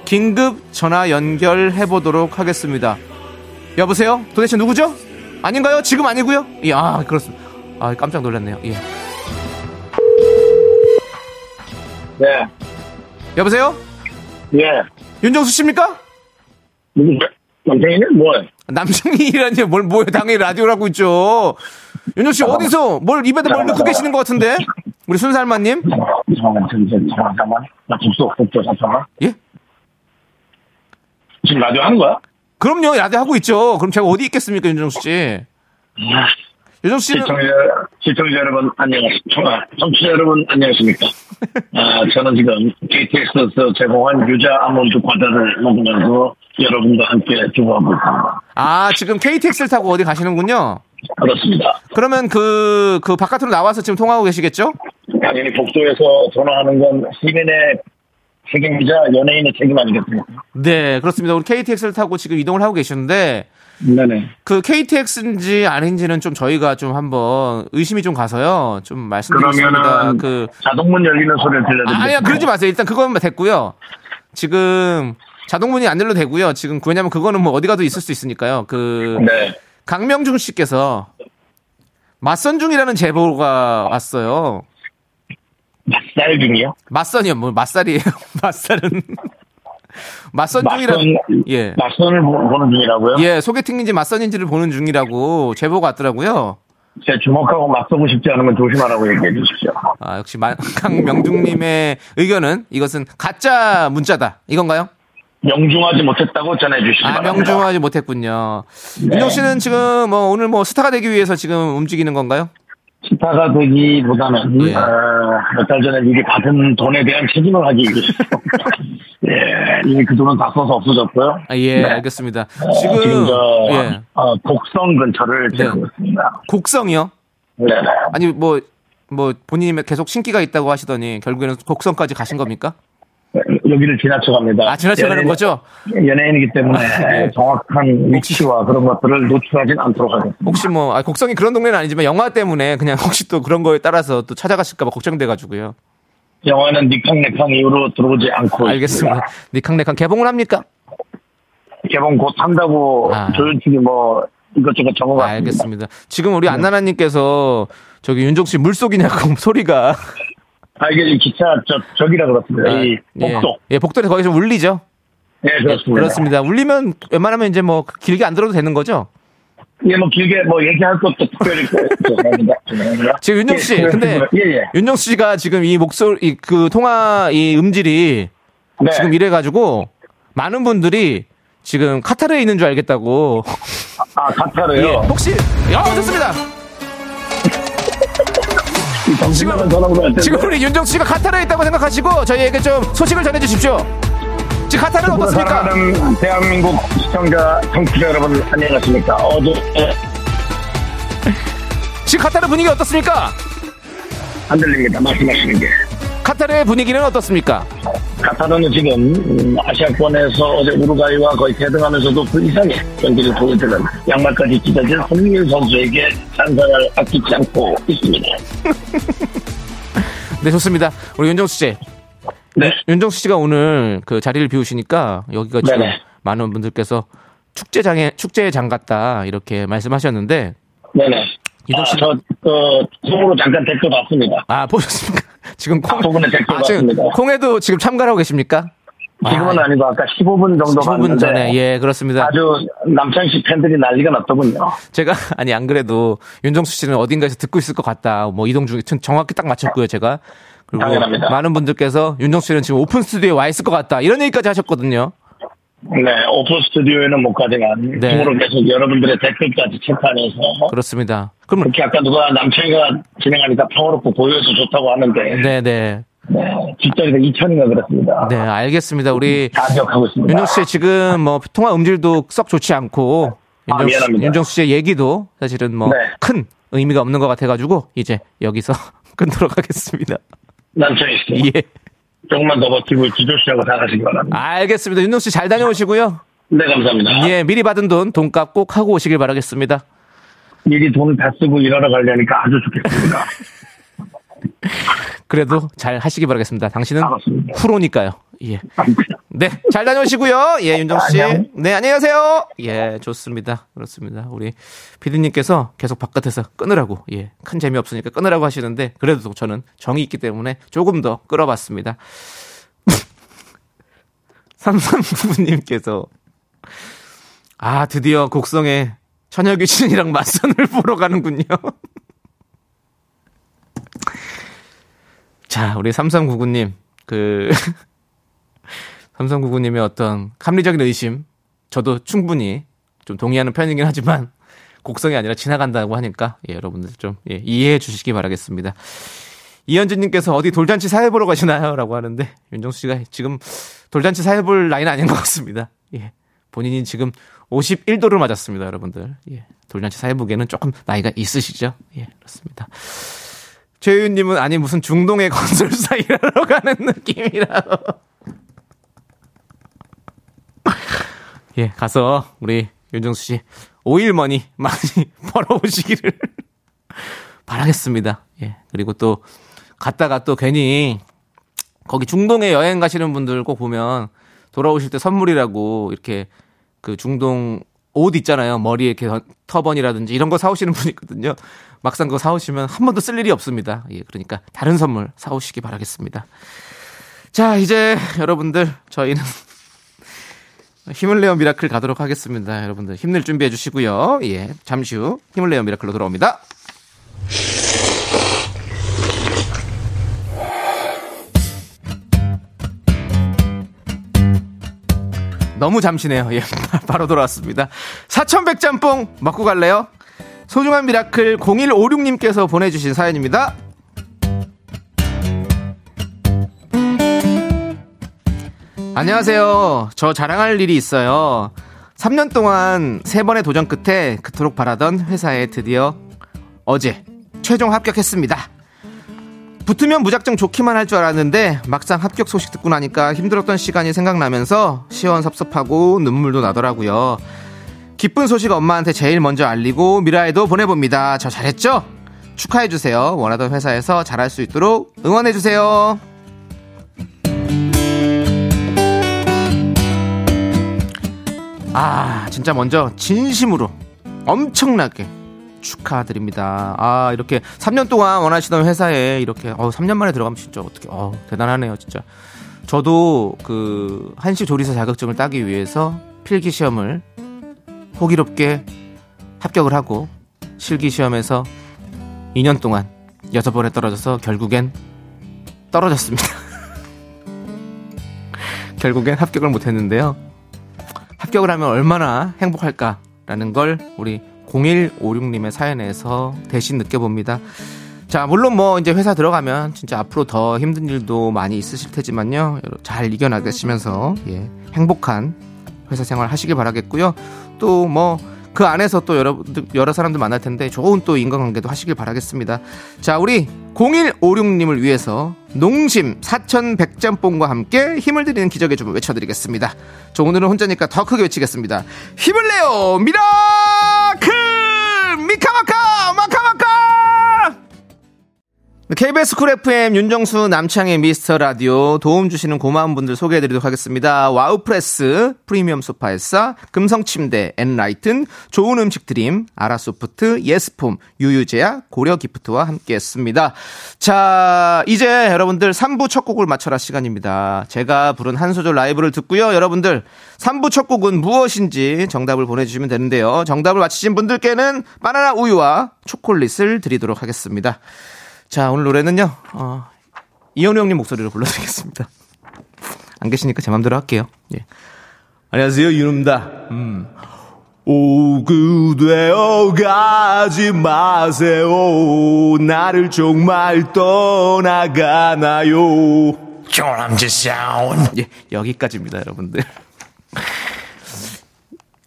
긴급 전화 연결해 보도록 하겠습니다. 여보세요? 도대체 누구죠? 아닌가요? 지금 아니고요? 예, 아, 그렇습니다. 아, 깜짝 놀랐네요. 예. 네, 여보세요? 예. 윤정수 씨입니까? 누구, 남편이는 뭐? 남성이라니 뭘 뭐예요? 당연히 라디오라고 있죠. 윤정 씨 어디서 뭘 입에다 뭘 넣고 계시는 것 같은데? 우리 순살마님? 잠깐만, 잠깐만, 잠깐만. 나 국소, 국소, 잠깐만. 예? 지금 라디오 하는 거야? 그럼요, 라디오 하고 있죠. 그럼 제가 어디 있겠습니까, 윤정수 씨? 윤정수 씨는 시청자, 시청자 여러분, 안녕하십니까. 청취자 여러분, 안녕하십니까. 아, 저는 지금 KTX에서 제공한 유자 아몬드 과자를 먹으면서 여러분과 함께 주고하고 있습니다. 아 지금 KTX를 타고 어디 가시는군요. 그렇습니다. 그러면 그, 그 바깥으로 나와서 지금 통화하고 계시겠죠? 당연히 복도에서 전화하는 건 시민의 책임이자 연예인의 책임 아니겠습니까? 네, 그렇습니다. 우리 KTX를 타고 지금 이동을 하고 계시는데 네네. 그 KTX인지 아닌지는 좀 저희가 좀 한번 의심이 좀 가서요. 좀 말씀드리겠습니다. 그러면은 그 자동문 열리는 소리를 들려드리겠습니다. 아니야, 그러지 마세요. 일단 그건 됐고요. 지금 자동문이 안 열려도 되고요. 지금 그 왜냐면 그거는 뭐 어디 가도 있을 수 있으니까요. 그 네. 강명중 씨께서 맞선 중이라는 제보가 왔어요. 맛살 중이요? 맞선이요, 뭐 맞살이에요. 맞살은 맞선 중이라 맞선, 예. 맞선을 보- 보는 중이라고요? 예, 소개팅인지 맞선인지를 보는 중이라고 제보가 왔더라고요. 제 주먹하고 맞서고 싶지 않으면 조심하라고 얘기해 주십시오. 아, 역시 마- 강명중님의 의견은 이것은 가짜 문자다. 이건가요? 명중하지 못했다고 전해 주시기 아, 바랍니다. 명중하지 못했군요. 네. 윤정 씨는 지금 뭐 오늘 뭐 스타가 되기 위해서 지금 움직이는 건가요? 스타가 되기보다는 예. 몇달 전에 미리 받은 돈에 대한 책임을 하기 위해서 예, 이미 그 돈은 다 써서 없어졌고요. 아, 예, 네. 알겠습니다. 어, 지금, 지금 저 예, 어, 곡성 근처를 네. 지나고 있습니다. 곡성이요? 네. 아니, 뭐, 뭐, 본인이 계속 신기가 있다고 하시더니 결국에는 곡성까지 가신 겁니까? 여기를 지나쳐갑니다. 아, 지나쳐가는 거죠? 연예인이기 때문에 예. 정확한 위치와 그런 것들을 노출하진 않도록 하겠습니다. 혹시 뭐, 아, 곡성이 그런 동네는 아니지만 영화 때문에 그냥 혹시 또 그런 거에 따라서 또 찾아가실까봐 걱정돼가지고요. 영화는 니캉네캉 이후로 들어오지 않고 알겠습니다. 있습니다. 니캉네캉 개봉을 합니까? 개봉 곧 한다고 아. 조연 측이 뭐 이것저것 적어봤습니다. 알겠습니다. 지금 우리 안나나님께서 저기 윤종 씨 물속이냐고 소리가. 아, 이게 이 기차 저, 저기라 그렇습니다. 이 복도. 예, 예 복도에 거기 좀 울리죠? 예, 그렇습니다. 그렇습니다. 울리면 웬만하면 이제 뭐 길게 안 들어도 되는 거죠? 예, 뭐 길게 뭐 얘기할 것도 특별히. 지금 윤정 씨, 예, 근데 예, 예. 윤정 씨가 지금 이 목소리, 그 통화 이 음질이 네. 지금 이래 가지고 많은 분들이 지금 카타르에 있는 줄 알겠다고. 아, 카타르요. 예, 혹시, 야, 좋습니다. 지금. 지금 우리 윤정 씨가 카타르에 있다고 생각하시고 저희에게 좀 소식을 전해 주십시오. 지금 카타르는 어떻습니까? 대한민국 시청자, 청취자 여러분 안녕하십니까? 어제 지금 카타르 분위기 어떻습니까? 안 들립니다. 말씀하시는 게. 카타르의 분위기는 어떻습니까? 카타르는 지금 음, 아시아권에서 어제 우루과이와 거의 대등하면서도 그 이상의 경기를 보여주는 양말까지 찢어진 손흥민 선수에게 찬성을 아끼지 않고 있습니다. 네, 좋습니다. 우리 윤정수 씨. 네. 윤정수 씨가 오늘 그 자리를 비우시니까 여기가 지금 네네. 많은 분들께서 축제장에 축제의 장 같다 이렇게 말씀하셨는데 네네. 이동 아, 씨- 저, 그, 속으로 잠깐 댓글 봤습니다. 아 보셨습니까? 지금 콩 앞부분에 댓글 아, 봤습니다. 콩에도 지금 참가하고 계십니까? 지금은 아, 아니고 아까 15분 정도 15분 봤는데 전에 예 그렇습니다. 아주 남창 씨 팬들이 난리가 났더군요. 제가 아니 안 그래도 윤정수 씨는 어딘가에서 듣고 있을 것 같다. 뭐 이동 중에 정확히 딱 맞췄고요 제가. 그리고 당연합니다. 많은 분들께서 윤정수 씨는 지금 오픈 스튜디오에 와 있을 것 같다. 이런 얘기까지 하셨거든요. 네, 오픈 스튜디오에는 못 가지만 네. 힘으로 계속 여러분들의 댓글까지 체크하면서 그렇습니다. 그럼 그렇게 아까 누가 남창이가 진행하니까 평화롭고 보여서 좋다고 하는데 네네 네, 뒷자리가 2천인가 그렇습니다. 네 알겠습니다. 우리 다 기억하고 있습니다. 윤정수 씨 지금 뭐 통화 음질도 썩 좋지 않고 아, 윤정수, 씨- 미안합니다. 윤정수 씨의 얘기도 사실은 뭐 네. 큰 의미가 없는 것 같아가지고 이제 여기서 끊도록 하겠습니다. 남창희 씨 예 조금만 더 버티고 기조시하고 나가시기 바랍니다. 알겠습니다. 윤정수 씨 잘 다녀오시고요. 네, 감사합니다. 예 미리 받은 돈 돈값 꼭 하고 오시길 바라겠습니다. 미리 돈을 다 쓰고 일하러 가려니까 아주 좋겠습니다. 그래도 잘 하시기 바라겠습니다. 당신은 알았습니다. 프로니까요. 예. 네, 잘 다녀오시고요. 예, 윤정수 씨. 네, 안녕히 가세요. 예, 좋습니다. 그렇습니다. 우리 피디님께서 계속 바깥에서 끊으라고, 예, 큰 재미 없으니까 끊으라고 하시는데, 그래도 저는 정이 있기 때문에 조금 더 끌어봤습니다. 3399님께서, 아, 드디어 곡성에 처녀 귀신이랑 맞선을 보러 가는군요. 자, 우리 3399님, 그, 3399님의 어떤 합리적인 의심, 저도 충분히 좀 동의하는 편이긴 하지만, 곡성이 아니라 지나간다고 하니까, 예, 여러분들 좀, 예, 이해해 주시기 바라겠습니다. 이현진님께서 어디 돌잔치 사회 보러 가시나요? 라고 하는데, 윤정수 씨가 지금 돌잔치 사회 볼 나이는 아닌 것 같습니다. 예. 본인이 지금 51도를 맞았습니다, 여러분들. 예. 돌잔치 사회 보기에는 조금 나이가 있으시죠? 예, 그렇습니다. 최윤님은 아니 무슨 중동의 건설사 일하러 가는 느낌이라고. 예, 가서 우리 윤정수 씨 오일머니 많이 벌어오시기를 바라겠습니다. 예, 그리고 또 갔다가 또 괜히 거기 중동에 여행 가시는 분들 꼭 보면 돌아오실 때 선물이라고 이렇게 그 중동 옷 있잖아요. 머리에 이렇게 터번이라든지 이런 거 사오시는 분이 있거든요. 막상 그거 사오시면 한 번도 쓸 일이 없습니다. 예, 그러니까 다른 선물 사오시기 바라겠습니다. 자, 이제 여러분들 저희는 힘을 내요 미라클 가도록 하겠습니다. 여러분들 힘낼 준비해 주시고요. 예, 잠시 후 힘을 내요 미라클로 돌아옵니다. 너무 잠시네요. 예, 바로 돌아왔습니다. 사천 백짬뽕 먹고 갈래요? 소중한 미라클 0156님께서 보내주신 사연입니다. 안녕하세요. 저 자랑할 일이 있어요. 3년 동안 세 번의 도전 끝에 그토록 바라던 회사에 드디어 어제 최종 합격했습니다. 붙으면 무작정 좋기만 할 줄 알았는데 막상 합격 소식 듣고 나니까 힘들었던 시간이 생각나면서 시원섭섭하고 눈물도 나더라고요. 기쁜 소식 엄마한테 제일 먼저 알리고 미라에도 보내봅니다. 저 잘했죠? 축하해주세요. 원하던 회사에서 잘할 수 있도록 응원해주세요. 아, 진짜 먼저 진심으로 엄청나게 축하드립니다. 아, 이렇게 3년 동안 원하시던 회사에 이렇게, 어, 3년 만에 들어가면 진짜 어떻게, 어, 대단하네요, 진짜. 저도 그, 한식 조리사 자격증을 따기 위해서 필기 시험을 호기롭게 합격을 하고, 실기 시험에서 2년 동안 6번에 떨어져서 결국엔 떨어졌습니다. 결국엔 합격을 못 했는데요. 합격을 하면 얼마나 행복할까라는 걸 우리 0156님의 사연에서 대신 느껴봅니다. 자, 물론 뭐 이제 회사 들어가면 진짜 앞으로 더 힘든 일도 많이 있으실 테지만요. 잘 이겨나가시면서 예, 행복한 회사 생활 하시길 바라겠고요. 또 뭐 그 안에서 또 여러, 여러 사람들 만날 텐데 좋은 또 인간관계도 하시길 바라겠습니다. 자, 우리 0156님을 위해서 농심 사천 백짬뽕과 함께 힘을 드리는 기적의 주문 외쳐드리겠습니다. 저 오늘은 혼자니까 더 크게 외치겠습니다. 힘을 내요! 미라 KBS 쿨 FM 윤정수 남창희의 미스터 라디오 도움 주시는 고마운 분들 소개해드리도록 하겠습니다. 와우프레스, 프리미엄 소파에싸, 금성침대, 엔라이튼, 좋은 음식 드림, 아라소프트, 예스폼, 유유제약, 고려기프트와 함께했습니다. 자, 이제 여러분들 3부 첫 곡을 맞춰라 시간입니다. 제가 부른 한 소절 라이브를 듣고요. 여러분들 3부 첫 곡은 무엇인지 정답을 보내주시면 되는데요. 정답을 맞히신 분들께는 바나나 우유와 초콜릿을 드리도록 하겠습니다. 자, 오늘 노래는요, 어, 이현우 형님 목소리로 불러드리겠습니다. 안 계시니까 제 맘대로 할게요. 예. 안녕하세요, 윤입니다. 음. 오, 그대여 가지 마세요. 나를 정말 떠나가나요. 조남지 사운. 예, 여기까지입니다, 여러분들.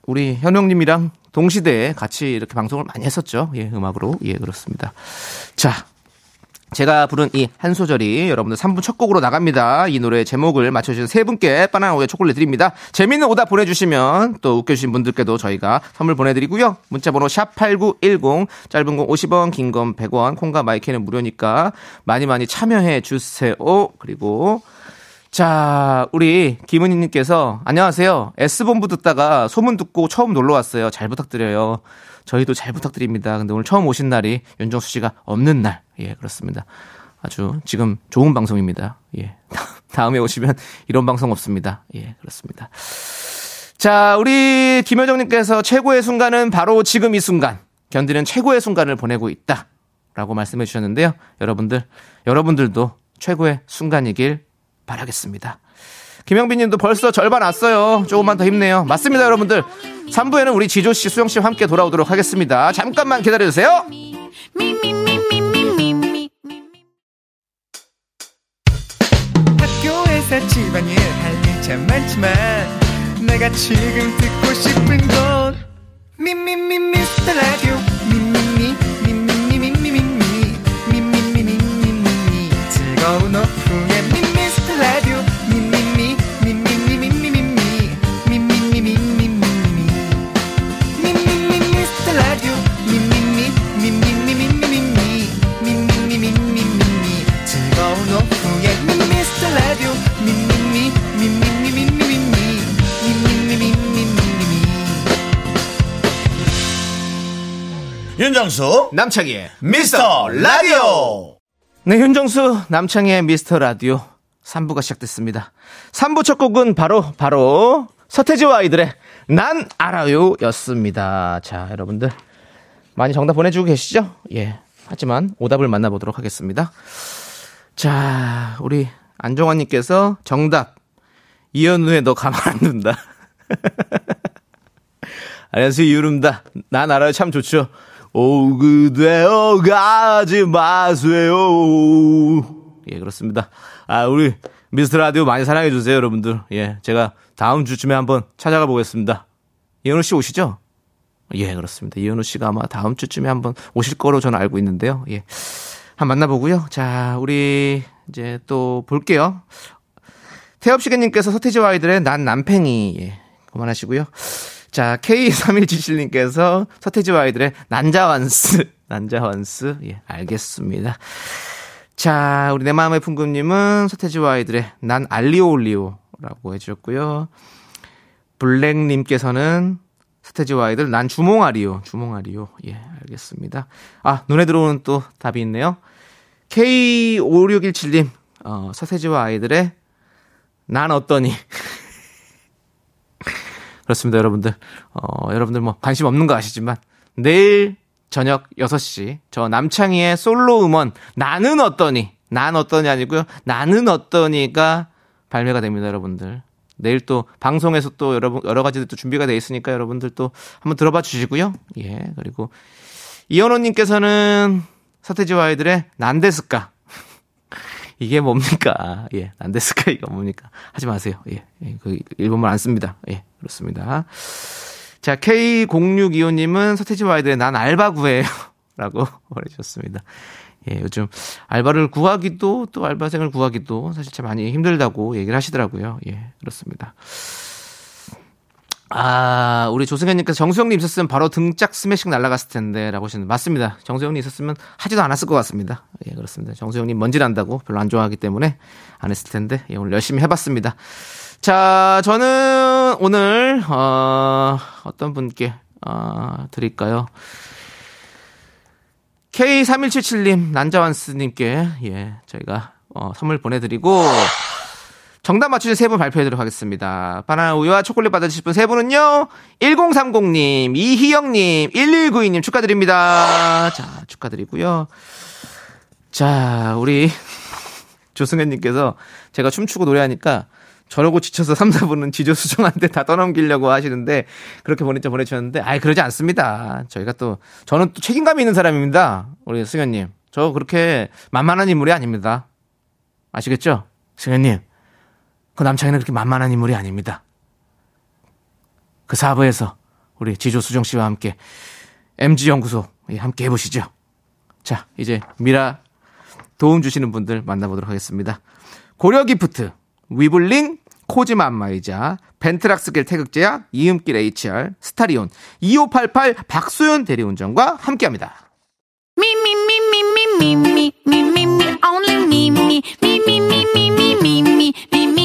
우리 현웅님이랑 동시대에 같이 이렇게 방송을 많이 했었죠. 예, 음악으로. 예, 그렇습니다. 자, 제가 부른 이 한 소절이 여러분들 3부 첫 곡으로 나갑니다. 이 노래 제목을 맞춰주신 세 분께 바나나 우유 초콜릿 드립니다. 재밌는 오답 보내주시면 또 웃겨주신 분들께도 저희가 선물 보내드리고요. 문자번호 샵8910 짧은 건 50원 긴 건 100원 콩과 마이크는 무료니까 많이 많이 참여해 주세요. 그리고 자, 우리 김은희님께서 안녕하세요. S본부 듣다가 소문 듣고 처음 놀러 왔어요. 잘 부탁드려요. 저희도 잘 부탁드립니다. 근데 오늘 처음 오신 날이 윤정수 씨가 없는 날. 예, 그렇습니다. 아주 지금 좋은 방송입니다. 예. 다음에 오시면 이런 방송 없습니다. 예, 그렇습니다. 자, 우리 김효정님께서 최고의 순간은 바로 지금 이 순간. 견디는 최고의 순간을 보내고 있다. 라고 말씀해 주셨는데요. 여러분들, 여러분들도 최고의 순간이길 바라겠습니다. 김영빈 님도 벌써 절반 왔어요. 조금만 더 힘내요. 맞습니다, 여러분들. 3부에는 우리 지조 씨, 수영 씨와 함께 돌아오도록 하겠습니다. 잠깐만 기다려 주세요. 학교에서 집안일 할 일 참 많지만 내가 지금 듣고 싶은 건 미미미 미스터 라디오 윤정수 남창희의 미스터 라디오. 네, 윤정수 남창희의 미스터 라디오 3부가 시작됐습니다. 3부 첫 곡은 바로 바로 서태지와 아이들의 난 알아요 였습니다. 자, 여러분들 많이 정답 보내주고 계시죠? 예. 하지만 오답을 만나보도록 하겠습니다. 자, 우리 안정환님께서 정답 이현우의 너 가만 안 둔다. 안녕하세요 이유름다. 난 알아요 참 좋죠. 오 그대여 가지 마세요. 예 그렇습니다. 아 우리 미스터 라디오 많이 사랑해 주세요 여러분들. 예 제가 다음 주쯤에 한번 찾아가 보겠습니다. 이현우 씨 오시죠? 예 그렇습니다. 이현우 씨가 아마 다음 주쯤에 한번 오실 거로 저는 알고 있는데요. 예. 한번 만나보고요. 자 우리 이제 또 볼게요. 태엽시계님께서 서태지와 아이들의 난 남팽이 예, 그만하시고요. 자 K3177님께서 서태지와 아이들의 난자완스 난자완스 예 알겠습니다. 자 우리 내 마음의 풍금님은 서태지와 아이들의 난 알리오올리오라고 해주셨고요. 블랙님께서는 서태지와 아이들 난 주몽아리오 주몽아리오 예 알겠습니다. 아 눈에 들어오는 또 답이 있네요. K5617님 어, 서태지와 아이들의 난 어떠니? 그렇습니다, 여러분들. 어, 여러분들 뭐 관심 없는 거 아시지만 내일 저녁 6시 저 남창희의 솔로 음원 나는 어떠니? 난 어떠니 아니고요. 나는 어떠니가 발매가 됩니다, 여러분들. 내일 또 방송에서 또 여러분 여러 가지들 또 준비가 돼 있으니까 여러분들 또 한번 들어봐 주시고요. 예. 그리고 이현호 님께서는 서태지와 아이들의 なんですか 이게 뭡니까? 예, なんですか 이거 뭡니까? 하지 마세요. 예, 예, 그 일본말 안 씁니다. 예, 그렇습니다. 자, K0625님은 서태지와 아이들의 난 알바 구해요. 라고 보내주셨습니다. 예, 요즘 알바를 구하기도 또 알바생을 구하기도 사실 참 많이 힘들다고 얘기를 하시더라고요. 예, 그렇습니다. 아, 우리 조승현님께서 정수영님 있었으면 바로 등짝 스매싱 날라갔을 텐데, 라고 하시는데, 맞습니다. 정수영님 있었으면 하지도 않았을 것 같습니다. 예, 그렇습니다. 정수영님 먼지 난다고 별로 안 좋아하기 때문에 안 했을 텐데, 예, 오늘 열심히 해봤습니다. 자, 저는 오늘, 어, 어떤 분께, 어, 드릴까요? K3177님, 난자완스님께, 예, 저희가, 어, 선물 보내드리고, 정답 맞추신 세 분 발표해드리도록 하겠습니다. 바나나 우유와 초콜릿 받으실 분 세 분은요, 1030님, 이희영님, 1192님 축하드립니다. 자, 축하드리고요. 자, 우리 조승현님께서 제가 춤추고 노래하니까 저러고 지쳐서 3, 4분은 지조수정한테 다 떠넘기려고 하시는데 그렇게 보내자 보내주셨는데 아예 그러지 않습니다. 저희가 또 저는 또 책임감이 있는 사람입니다. 우리 승현님. 저 그렇게 만만한 인물이 아닙니다. 아시겠죠? 승현님. 그 남창이는 그렇게 만만한 인물이 아닙니다. 그 사부에서 우리 지조 수정 씨와 함께 MG연구소 함께 해보시죠. 자, 이제 미라 도움 주시는 분들 만나보도록 하겠습니다. 고려기프트, 위블링, 코지마 안마이자, 벤트락스길 태극제약, 이음길 HR, 스타리온, 2588 박소연 대리운전과 함께합니다. Me, only me,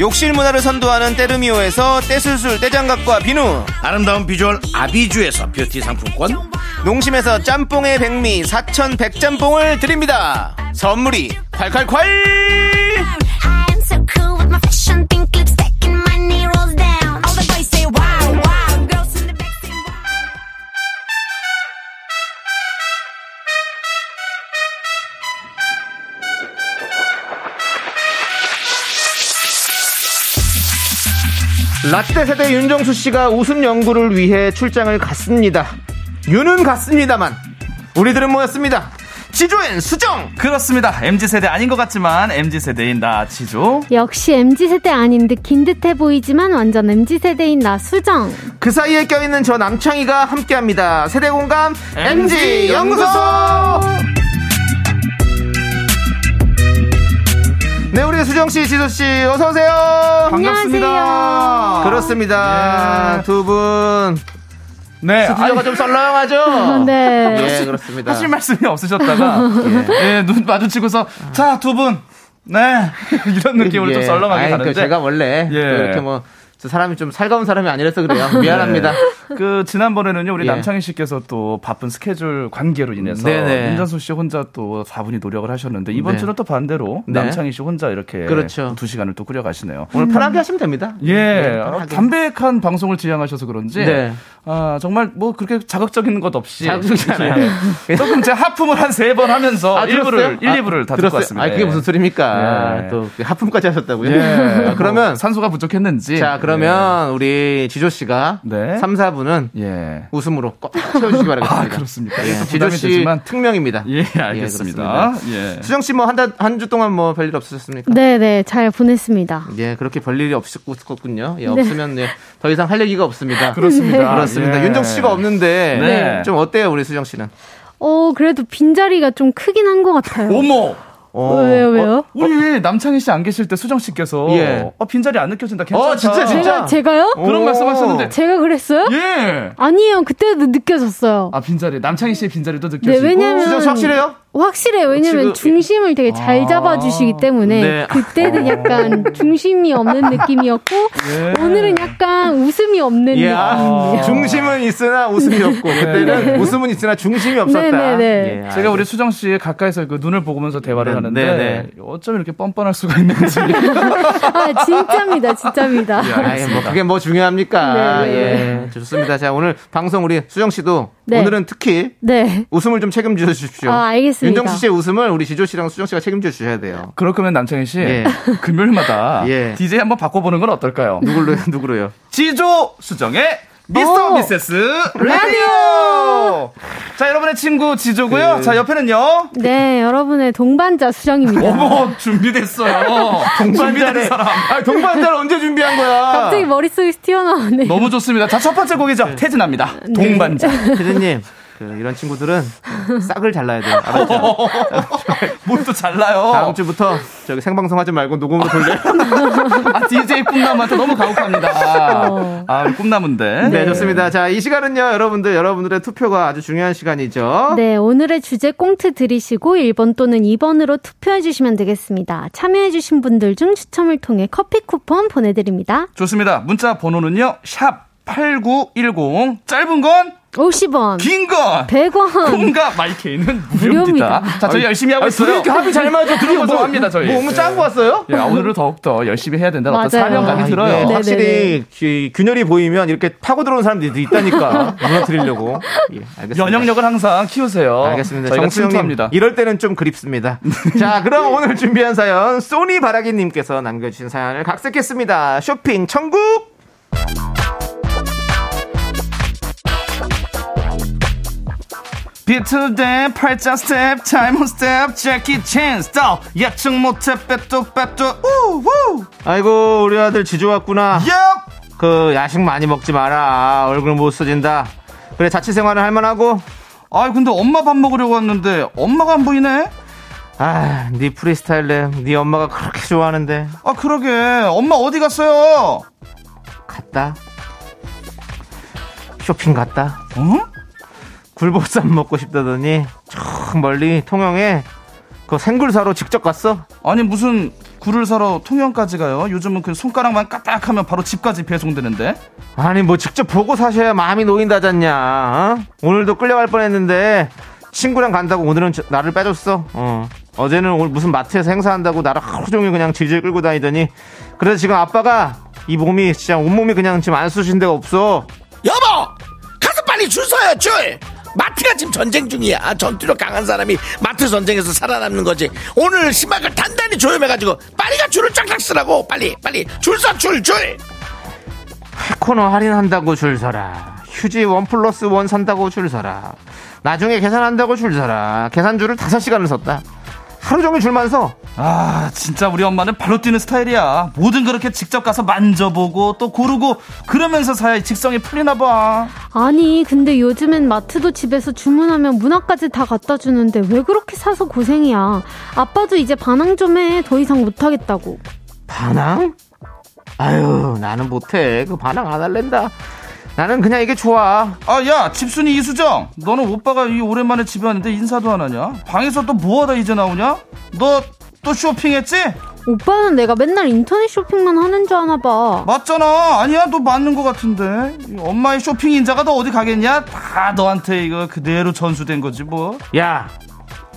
욕실 문화를 선도하는 때르미오에서 떼술술 떼장갑과 비누, 아름다운 비주얼 아비주에서 뷰티 상품권. 농심에서 짬뽕의 백미 사천 백짬뽕을 드립니다. 선물이 콸콸콸! 라떼 세대 윤정수 씨가 웃음 연구를 위해 출장을 갔습니다. 유는 갔습니다만 우리들은 모였습니다. 지조엔 수정 그렇습니다. MZ세대 아닌 것 같지만 MZ세대인 나 지조. 역시 MZ세대 아닌 듯 긴 듯해 보이지만 완전 MZ세대인 나 수정. 그 사이에 껴있는 저 남창희가 함께합니다. 세대 공감 MG 연구소. 네 우리 수정 씨, 지조 씨 어서 오세요. 반갑습니다. 그렇습니다. 예. 두 분. 네. 스튜디오가 아니, 좀 썰렁하죠? 네. 예, 그렇습니다. 하실 말씀이 없으셨다가 예, 눈 마주치고서 자 두 분. 네. 이런 느낌으로 좀 예. 썰렁하게 아이, 그 가는데 제가 원래 또 예. 이렇게 뭐저 사람이 좀 살가운 사람이 아니라서 그래요. 미안합니다. 그 지난번에는요 우리 예. 남창희 씨께서 또 바쁜 스케줄 관계로 인해서 네네. 윤전수 씨 혼자 또 4분이 노력을 하셨는데 이번 네. 주는 또 반대로 네. 남창희 씨 혼자 이렇게 그렇죠. 두 시간을 또 꾸려 가시네요. 오늘 편하게 하시면 됩니다. 예, 네, 아. 담백한 방송을 지향하셔서 그런지 네. 아, 정말 뭐 그렇게 자극적인 것 없이 자극적이지 않아요. 예. 조금 제 하품을 한 세 번 하면서 아, 일부를 들었어요? 1, 2부를 다 듣고 들었어요? 왔습니다. 아, 그게 무슨 소리입니까? 예. 또 하품까지 하셨다고요? 예. 아, 그러면 뭐 산소가 부족했는지 자, 그러면 우리 지조 씨가 네. 3, 4분은 예. 웃음으로 꽉 채워주시기 바라겠습니다. 아, 그렇습니까? 예, 예, 또 지조 부담이 씨 되지만. 특명입니다. 예, 알겠습니다. 그렇습니다. 예. 수정 씨 뭐 한 주 동안 뭐 별일 없으셨습니까? 네 네, 잘 보냈습니다. 예, 그렇게 별일이 없었군요. 예, 없으면 예, 더 이상 할 얘기가 없습니다. 그렇습니다. 그렇습니다. 예. 윤정 씨가 없는데 네. 좀 어때요, 우리 수정 씨는? 어, 그래도 빈자리가 좀 크긴 한 것 같아요. 어머! 어, 왜요, 왜요? 우리 남창희 씨 안 계실 때 수정 씨께서 예. 어, 빈자리 안 느껴진다. 괜찮다. 어, 진짜, 진짜. 제가, 제가요? 그런 오. 말씀하셨는데. 제가 그랬어요? 예. 아니에요, 그때도 느껴졌어요. 아 빈자리 남창희 씨의 빈자리도 네, 느껴지고. 왜냐면. 수정 씨 확실해요? 확실해요. 왜냐면 지금- 중심을 되게 잘 아. 잡아주시기 때문에 네. 그때는 약간 중심이 없는 느낌이었고 예. 오늘은 약간 웃음이 없는 예, 느낌. 아, 중심은 있으나 웃음이 없고 그때는 웃음은 있으나 중심이 없었다. 네네네. 예, 제가 우리 수정 씨 가까이서 그 눈을 보면서 대화를 네, 하는데 네, 네. 어쩜 이렇게 뻔뻔할 수가 있는지. 아 진짜입니다, 진짜입니다. 아예 뭐 그게 뭐 중요합니까? 네, 네. 예, 좋습니다. 자 오늘 방송 우리 수정 씨도 네. 오늘은 특히 네. 웃음을 좀 책임져 주십시오. 아, 알겠습니다. 윤정수 씨의 웃음을 우리 지조 씨랑 수정 씨가 책임져 주셔야 돼요. 그럴 거면 남창희 씨 예. 금요일마다 예. DJ 한번 바꿔보는 건 어떨까요? 누구로요? 누구로요? 지조 수정의 미스터 오. 미세스 라디오. 자 여러분의 친구 지조고요. 그- 자 옆에는요. 네, 여러분의 동반자 수정입니다. 어머 준비됐어요. 준비된 사람. 아, 동반자를 언제 준비한 거야? 갑자기 머릿속에 튀어나오네. 너무 좋습니다. 자 첫 번째 곡이죠. 태진합니다. 네. 동반자. 피디님, 그 이런 친구들은 싹을 잘라야 돼요. 알았죠? 뭘또 잘나요? 다음 주부터 저기 생방송 하지 말고 녹음으로 돌려. 아, DJ 꿈나무한테 너무 가혹합니다. 어. 아, 우리 꿈나무인데. 네, 좋습니다. 자, 이 시간은요, 여러분들, 여러분들의 투표가 아주 중요한 시간이죠. 네, 오늘의 주제 꽁트 들이시고 1번 또는 2번으로 투표해 주시면 되겠습니다. 참여해 주신 분들 중 추첨을 통해 커피 쿠폰 보내드립니다. 좋습니다. 문자 번호는요, 샵 8910. 짧은 건, 50원, 긴 건, 100원. 콩과 마이케이는 무료입니다. 무료입니다. 자, 저희 열심히 하고 아, 있어요. 이렇게 합이 잘 맞아. 둘이 뭐, 뭐, 합니다, 저희. 뭐, 오늘 짜고 왔어요? 예, 오늘은 더욱더 열심히 해야 된다는 어떤 맞아요. 사명감이 아, 들어요. 이게 네. 확실히 기- 균열이 보이면 이렇게 파고 들어오는 사람들이 있다니까. 무너뜨리려고. 예, 알겠습니다. 연영력을 항상 키우세요. 알겠습니다. 침투합니다. 이럴 때는 좀 그립습니다. 자, 그럼 오늘 준비한 사연 소니 바라기님께서 남겨주신 사연을 각색했습니다. 쇼핑 천국. 비트 대 팔자 스텝 타이머 스텝 재키 챈 스타일 예측 못해 빼또 빼또 우우 아이고 우리 아들 지조 왔구나. 얍그 야식 많이 먹지 마라. 얼굴 못 써진다. 그래 자취 생활은 할만하고. 아 근데 엄마 밥 먹으려고 왔는데 엄마가 안 보이네 아, 네 프리스타일 랩, 네 엄마가 그렇게 좋아하는데 아 그러게 엄마 어디 갔어요 갔다. 쇼핑 갔다. 어? 굴보쌈 먹고 싶다더니 저 멀리 통영에 그 생굴 사러 직접 갔어. 아니 무슨 굴을 사러 통영까지 가요 요즘은 그 손가락만 까딱하면 바로 집까지 배송되는데 아니 뭐 직접 보고 사셔야 마음이 놓인다잖냐. 어? 오늘도 끌려갈 뻔했는데 친구랑 간다고 오늘은 저- 나를 빼줬어. 어. 어제는 오늘 무슨 마트에서 행사한다고 나를 하루 종일 그냥 질질 끌고 다니더니 그래서 지금 아빠가 이 몸이 진짜 온몸이 그냥 지금 안 쑤신 데가 없어. 여보 가서 빨리 줄 서요 줄 마트가 지금 전쟁 중이야 전투력 강한 사람이 마트 전쟁에서 살아남는 거지 오늘 신발을 단단히 조여매가지고 빨리 가 줄을 쫙쫙 서라고 빨리 빨리 줄서 줄 줄 코너 할인한다고 줄 서라. 휴지 원 플러스 원 산다고 줄 서라. 나중에 계산한다고 줄 서라. 계산줄을 다섯 시간을 섰다. 하루 종일 줄만 서. 아 진짜 우리 엄마는 발로 뛰는 스타일이야 뭐든 그렇게 직접 가서 만져보고 또 고르고 그러면서 사야 직성이 풀리나 봐 아니, 근데 요즘엔 마트도 집에서 주문하면 문 앞까지 다 갖다 주는데 왜 그렇게 사서 고생이야. 아빠도 이제 반항 좀 해. 더 이상 못 하겠다고. 반항? 아유, 나는 못해. 그 반항 안 할랜다. 나는 그냥 이게 좋아. 아, 야, 집순이 이수정. 너는 오빠가 이 오랜만에 집에 왔는데 인사도 안 하냐? 방에서 또 뭐하다 이제 나오냐? 너 또 쇼핑했지? 오빠는 내가 맨날 인터넷 쇼핑만 하는 줄 아나 봐. 맞잖아. 아니야, 너 맞는 것 같은데. 이 엄마의 쇼핑 인자가 너 어디 가겠냐? 다 너한테 이거 그대로 전수된 거지 뭐. 야,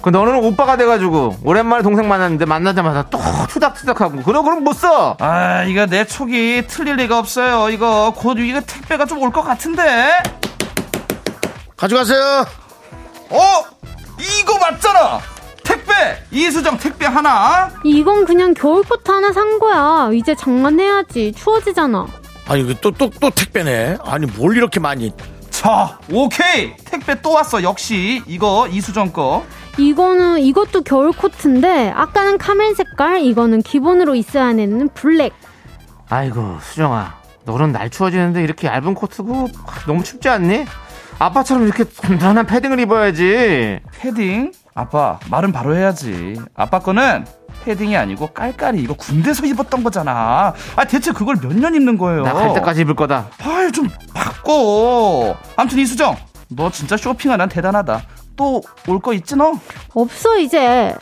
그 너는 오빠가 돼가지고 오랜만에 동생 만났는데 만나자마자 또 투닥투닥하고 그럼 그럼 못 써. 아, 이거 내 촉이 틀릴 리가 없어요. 이거 곧 이거 택배가 좀 올 것 같은데. 가져가세요 어? 이거 맞잖아. 택배 이수정 택배 하나. 이건 그냥 겨울코트 하나 산 거야. 이제 장만해야지. 추워지잖아. 아니 또 또또 택배네 아니 뭘 이렇게 많이 자, 오케이. 택배 또 왔어. 역시 이거 이수정 거. 이거는 이것도 겨울 코트인데 아까는 카멜 색깔, 이거는 기본으로 있어야 하는 블랙. 아이고 수정아, 너는 날 추워지는데 이렇게 얇은 코트고 너무 춥지 않니? 아빠처럼 이렇게 단단한 패딩을 입어야지. 패딩? 아빠, 말은 바로 해야지. 아빠 거는 패딩이 아니고 깔깔이 이거 군대에서 입었던 거잖아. 아, 대체 그걸 몇 년 입는 거예요? 나 갈 때까지 입을 거다. 아유, 좀 바꿔. 아무튼 이수정, 너 진짜 쇼핑하는 대단하다. 또 올 거 있지 너? 없어 이제.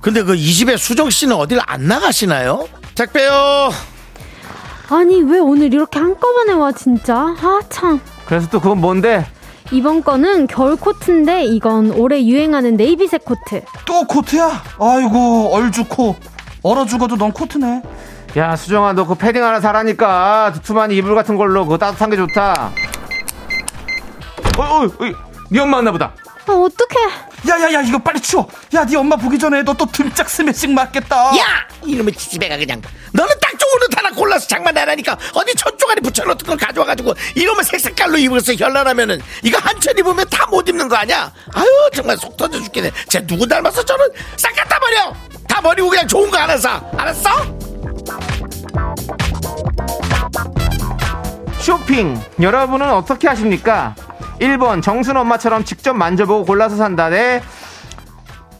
근데 그 이 집에 수정 씨는 어딜 안 나가시나요? 택배요 아니 왜 오늘 이렇게 한꺼번에 와 진짜? 아 참. 그래서 또 그건 뭔데? 이번 거는 겨울 코트인데 이건 올해 유행하는 네이비색 코트. 또 코트야? 아이고, 얼죽코. 얼어 죽어도 넌 코트네. 야 수정아 너 그 패딩 하나 사라니까 두툼한 이불 같은 걸로 그거 따뜻한 게 좋다. 어, 어, 어, 네 엄마 왔나 보다. 아, 어떡해. 야야야 이거 빨리 치워. 야네 엄마 보기 전에 너 또 등짝 스매싱 맞겠다. 야 이놈의 지지배가 그냥 너는 딱 좋은 옷 하나 골라서 장만 안 하니까 어디 저쪽안에 붙여놓던 걸 가져와가지고 이놈의 색색깔로 입어서 현란하면은 이거 한철 입으면 다 못 입는 거 아니야 아유 정말 속 터져 죽겠네 쟤 누구 닮아서 저는 싹 갖다 버려 다 버리고 그냥 좋은 거 하나 사 알았어? 쇼핑 여러분은 어떻게 하십니까? 1번 정순 엄마처럼 직접 만져보고 골라서 산다 대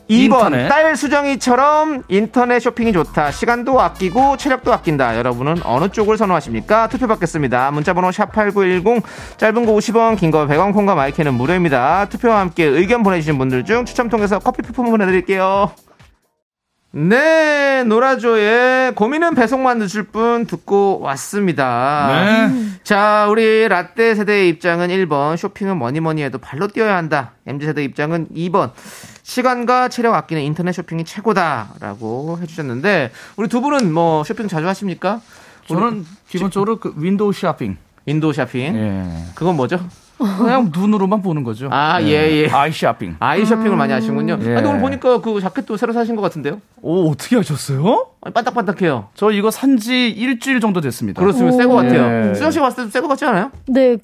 2번 인터넷. 딸 수정이처럼 인터넷 쇼핑이 좋다. 시간도 아끼고 체력도 아낀다. 여러분은 어느 쪽을 선호하십니까? 투표 받겠습니다. 문자번호 샵8910 짧은 거 50원 긴 거 100원 콩과 마이크는 무료입니다. 투표와 함께 의견 보내주신 분들 중 추첨 통해서 커피 쿠폰 보내드릴게요 네, 노라조의 고민은 배송만 늦을 뿐 듣고 왔습니다. 네. 자, 우리 라떼 세대의 입장은 1번, 쇼핑은 뭐니 뭐니 해도 발로 뛰어야 한다. MZ세대 입장은 2번, 시간과 체력 아끼는 인터넷 쇼핑이 최고다라고 해주셨는데 우리 두 분은 뭐 쇼핑 자주 하십니까? 저는 기본적으로 그 윈도우 쇼핑. 윈도우 쇼핑. 예. 그건 뭐죠? 그냥 눈으로만 보는 거죠. 아, 예, 예. 아이 쇼핑. 아이 쇼핑을 많이 하시군요. 예. 아, 근데 오늘 보니까 그 자켓도 새로 사신 것 같은데요? 오 어떻게 아셨어요? 아니, 반딱반딱해요. 저 이거 산 지 일주일 정도 됐습니다. 그렇습니다. 새거 같아요. 예. 수정 씨가 봤을 때도 새거 같지 않아요? 네.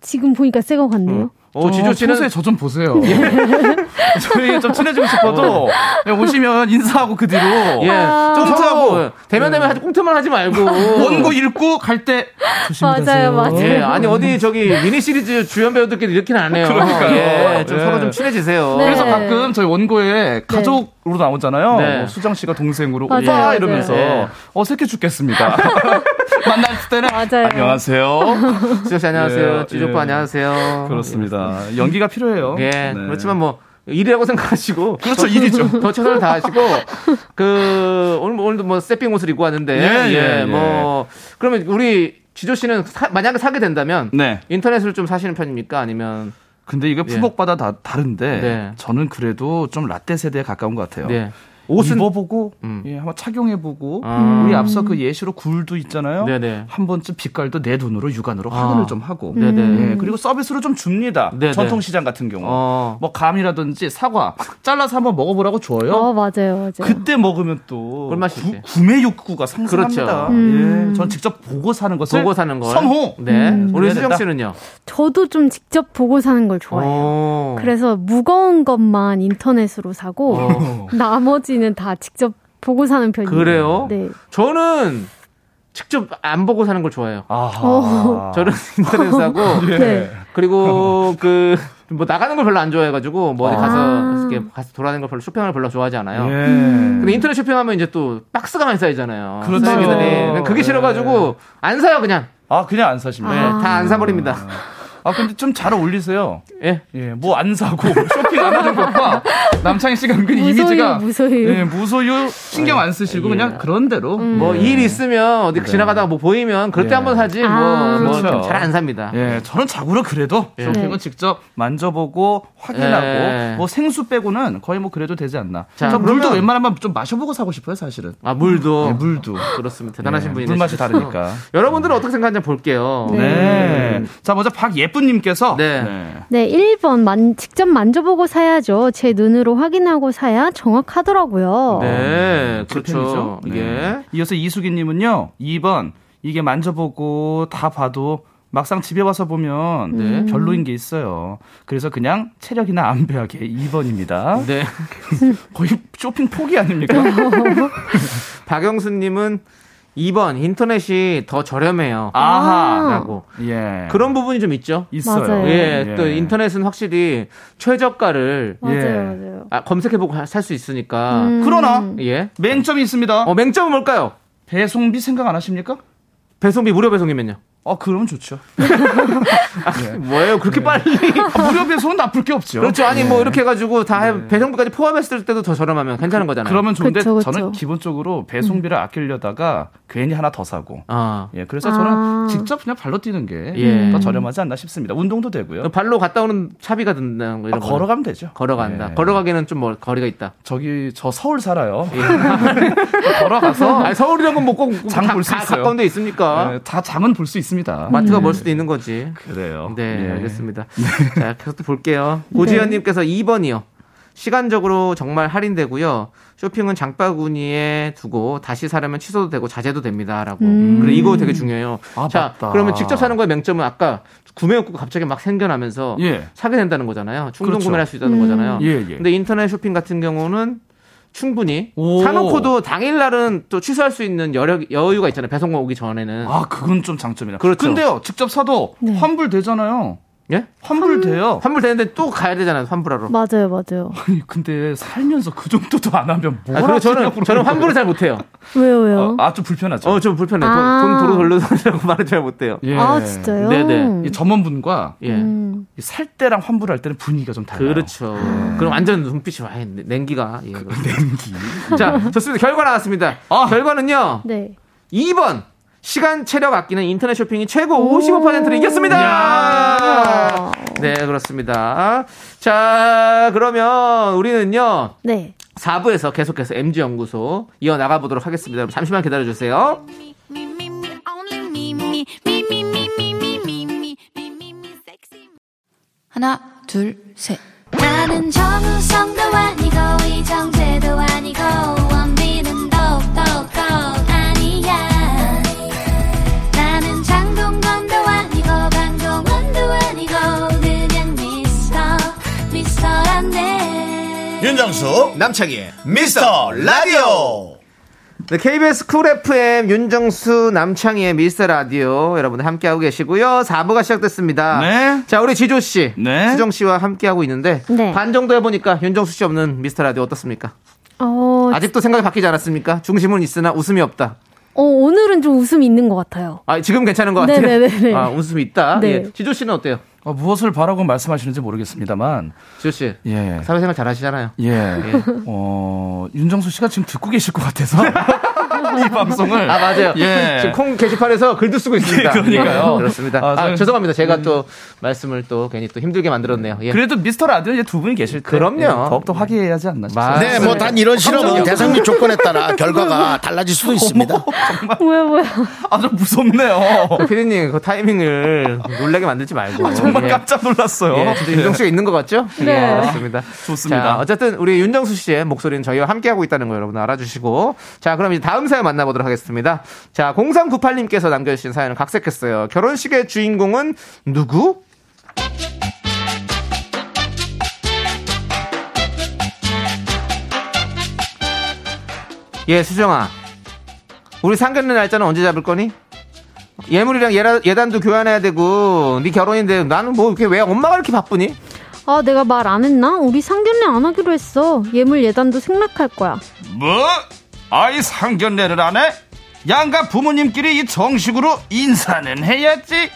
지금 보니까 새거 같네요. 어, 지조 씨는 평소에 저 좀 보세요. 저희 좀 친해지고 싶어도 그냥 오시면 인사하고 그 뒤로 예. 아. 좀 꽁트하고. 서로 대면 대면 하지 꽁트만 하지 말고. 원고 읽고 갈 때 조심히 맞아요. 맞아요. 예, 아니 어디 저기 미니 시리즈 주연 배우들끼리 이렇게는 안 해요. 그러니까요. 예, 좀 예. 서로 좀 친해지세요. 네. 그래서 가끔 저희 원고에 가족으 로 나오잖아요. 네. 뭐 수정 씨가 동생으로 맞아요, 오빠 맞아요. 이러면서 네. 어색해 죽겠습니다. 만날 때는 맞아요. 안녕하세요. 지조 씨 안녕하세요. 예, 지조 오빠 예. 안녕하세요. 그렇습니다. 연기가 필요해요. 예, 네. 그렇지만 뭐 일이라고 생각하시고 그렇죠, 일이죠. 더 최선을 다하시고 그 오늘 오늘도 뭐 세핑 옷을 입고 왔는데 예, 예, 예, 예. 뭐 그러면 우리 지조 씨는 사- 만약에 사게 된다면 네. 인터넷을 좀 사시는 편입니까 아니면 근데 이게 품목마다 다 다른데 네. 저는 그래도 좀 라떼 세대에 가까운 것 같아요. 네. 옷은 입어보고 음. 예, 한번 착용해보고 아. 우리 앞서 그 예시로 굴도 있잖아요. 네네. 한 번쯤 빛깔도 내 돈으로 육안으로 아. 확인을 좀 하고 네네. 예, 그리고 서비스로 좀 줍니다. 네네. 전통시장 같은 경우 어. 뭐 감이라든지 사과 잘라서 한번 먹어보라고 줘요. 어, 맞아요, 맞아요. 그때 먹으면 또. 구, 구매 욕구가 상승합니다. 그렇죠. 음. 예, 전 직접 보고 사는 것을 보고 사는 걸 선호. 네. 음, 우리 수정. 씨는요. 저도 좀 직접 보고 사는 걸 좋아해요. 어. 그래서 무거운 것만 인터넷으로 사고 어. 나머지 는 다 직접 보고 사는 편이에요. 그래요? 네. 저는 직접 안 보고 사는 걸 좋아해요. 아하. 저는 인터넷 사고 예. 네. 그리고 그 뭐 나가는 걸 별로 안 좋아해가지고 뭐 어디 가서 아. 이렇게 가서 돌아다니는 걸 별로 쇼핑을 별로 좋아하지 않아요. 예. 근데 인터넷 쇼핑하면 이제 또 박스가 많이 쌓이잖아요. 그렇죠. 쌓이기는 그게 예. 싫어가지고 안 사요 그냥 아 그냥 안 사십니다. 네, 아. 다안 사버립니다. 아 근데 좀 잘 어울리세요. 예. 예, 뭐 안 사고 쇼핑 안 하는 것과 남창희 씨가 은근 무소유, 이미지가 무소유. 예, 무소유 신경 안 쓰시고 예. 그냥 그런 대로 뭐일 있으면 어디 지나가다가 뭐 보이면 그럴 때 네. 한번 사지 아. 뭐 그렇죠. 잘안 삽니다. 예, 저는 자고로 그래도 예. 쇼핑은 네. 직접 만져보고 확인하고 예. 뭐 생수 빼고는 거의 뭐 그래도 되지 않나. 자, 저 물도 그러면- 웬만하면 좀 마셔보고 사고 싶어요, 사실은. 아 물도 예, 물도. 그렇습니다. 대단하신 예, 분이네. 물 맛이 다르니까. 여러분들은 어떻게 생각하는지 볼게요. 네. 자, 먼저 박예쁜님께서 네. 네, 1번 만, 직접 만져보고 사야죠. 제 눈으로 확인하고 사야 정확하더라고요. 네, 제 그렇죠. 네. 이어서 이수기님은요, 2번 이게 만져보고 다 봐도 막상 집에 와서 보면 네. 별로인 게 있어요. 그래서 그냥 체력이나 안배하게 2번입니다. 네. 거의 쇼핑 포기 아닙니까? 박영수님은 2번 인터넷이 더 저렴해요. 아하. 라고. 예. 그런 부분이 좀 있죠. 있어요. 맞아요. 예, 또 인터넷은 확실히 최저가를 맞아요, 예. 맞아요. 아, 검색해보고 살 수 있으니까. 음. 그러나 예. 맹점이 있습니다. 어, 맹점은 뭘까요? 배송비 생각 안 하십니까? 배송비 무료 배송이면요. 어, 그러면 좋죠. 뭐예요? 그렇게 빨리. 아, 무료 배송은 나쁠 게 없죠. 그렇죠. 아니, 뭐, 이렇게 해가지고 다 네. 배송비까지 포함했을 때도 더 저렴하면 괜찮은 거잖아요. 그러면 좋은데 그쵸, 그쵸. 저는 기본적으로 배송비를 아끼려다가 괜히 하나 더 사고. 아. 예, 그래서 저는 아. 직접 그냥 발로 뛰는 게더 예. 저렴하지 않나 싶습니다. 운동도 되고요. 발로 갔다 오는 차비가 든다는 거 아, 이런 거. 걸어가면 되죠. 걸어간다. 예. 걸어가기는 좀 뭐, 거리가 있다. 저기 저 서울 살아요. 예. 걸어가서 아니, 서울이라고 뭐꼭 장볼수 있어요. 가까운 데 있습니까? 예, 다 장은 볼 수 있습니다. 있습니다. 마트가 멀 수도 있는 거지. 그래요. 네, 예. 알겠습니다. 자, 계속 또 볼게요. 고지현님께서 2번이요. 시간적으로 정말 할인되고요. 쇼핑은 장바구니에 두고 다시 사려면 취소도 되고 자제도 됩니다라고. 음. 그래 이거 되게 중요해요. 아, 자, 맞다. 그러면 직접 사는 거의 맹점은 아까 구매 욕구가 갑자기 막 생겨나면서 예. 사게 된다는 거잖아요. 충동 그렇죠. 구매를 할수 있다는 음. 거잖아요. 예, 예. 근데 인터넷 쇼핑 같은 경우는 충분히 오. 사놓고도 당일날은 또 취소할 수 있는 여력, 여유가 있잖아요. 배송 오기 전에는. 아, 그건 좀 장점이다. 그렇죠. 근데요, 직접 사도 네. 환불 되잖아요. 예? 환불 돼요. 환불 되는데 또 가야 되잖아요. 환불하러. 맞아요, 맞아요. 아니, 근데 살면서 그 정도도 안 하면 아, 뭐라 그리고 저는 저는 환불을. 잘 못해요. 왜요, 왜요? 아, 좀 불편하죠. 어, 좀 불편해. 요 아. 돈, 돈 도로 돌려달라고 말을 잘 못해요. 예. 아, 진짜요? 네네. 이 점원분과 예. 음. 이살 때랑 환불할 때는 분위기가 좀 달라요. 그렇죠. 그럼 완전 눈빛이 와, 냉기가. 예, 냉기. 자, 좋습니다. 결과 나왔습니다. 아. 결과는요. 네. 2번. 시간 체력 아끼는 인터넷 쇼핑이 최고 55%를 이겼습니다. 그렇습니다. 자, 그러면 우리는요. 네. 4부에서 계속해서 MG연구소 이어나가 보도록 하겠습니다. 잠시만 기다려주세요. 하나, 둘, 셋. 나는 정우성도 아니고, 이정재도 아니고, 윤정수 남창희의 미스터 라디오 네, KBS 쿨 FM 윤정수 남창희의 미스터 라디오 여러분들 함께하고 계시고요. 4부가 시작됐습니다. 네. 자, 우리 지조 씨, 네. 수정 씨와 함께하고 있는데 네. 반 정도 해보니까 윤정수 씨 없는 미스터 라디오 어떻습니까? 어, 아직도 생각이 바뀌지 않았습니까? 중심은 있으나 웃음이 없다. 어, 오늘은 좀 웃음이 있는 것 같아요. 아, 지금 괜찮은 것 같아요. 네네네네. 아, 웃음이 있다. 네. 예. 지조 씨는 어때요? 어, 무엇을 바라고 말씀하시는지 모르겠습니다만, 지조 씨, 예. 사회생활 잘 하시잖아요. 예. 어, 윤정수 씨가 지금 듣고 계실 것 같아서. 이 방송을. 아 맞아요. 예. 지금 콩 게시판에서 글도 쓰고 있습니다. 그러니까요. 예, 그렇습니다. 아, 아, 저는- 죄송합니다. 제가 또 말씀을 또 괜히 또 힘들게 만들었네요. 예. 그래도 미스터 라디오에 두 분이 계실 때. 그럼요. 예, 더욱더 화기애애하지 않나 싶어요. 맞- 네, 뭐 단 이런 실험은 대상률 조건에 따라 결과가 달라질 수도 있습니다. 뭐야, 뭐야. 아, 좀 무섭네요. 피디님 그 타이밍을 놀라게 만들지 말고. 아, 정말 예. 깜짝 놀랐어요. 예, 진짜 윤정 씨가 있는 것 같죠? 네. 예, 그렇습니다. 좋습니다. 자, 어쨌든 우리 윤정수 씨의 목소리는 저희와 함께하고 있다는 거 여러분 알아주시고. 자, 그럼 이제 다음 사연 만나보도록 하겠습니다. 자, 0398님께서 남겨주신 사연을 각색했어요. 결혼식의 주인공은 누구? 예, 수정아. 우리 상견례 날짜는 언제 잡을 거니? 예물이랑 예라, 예단도 교환해야 되고 네 결혼인데 나는 뭐 이렇게 왜 엄마가 이렇게 바쁘니? 아, 내가 말 안 했나? 우리 상견례 안 하기로 했어. 예물 예단도 생략할 거야. 뭐? 아이 상견례를 안 해? 양가 부모님끼리 이 정식으로 인사는 해야지.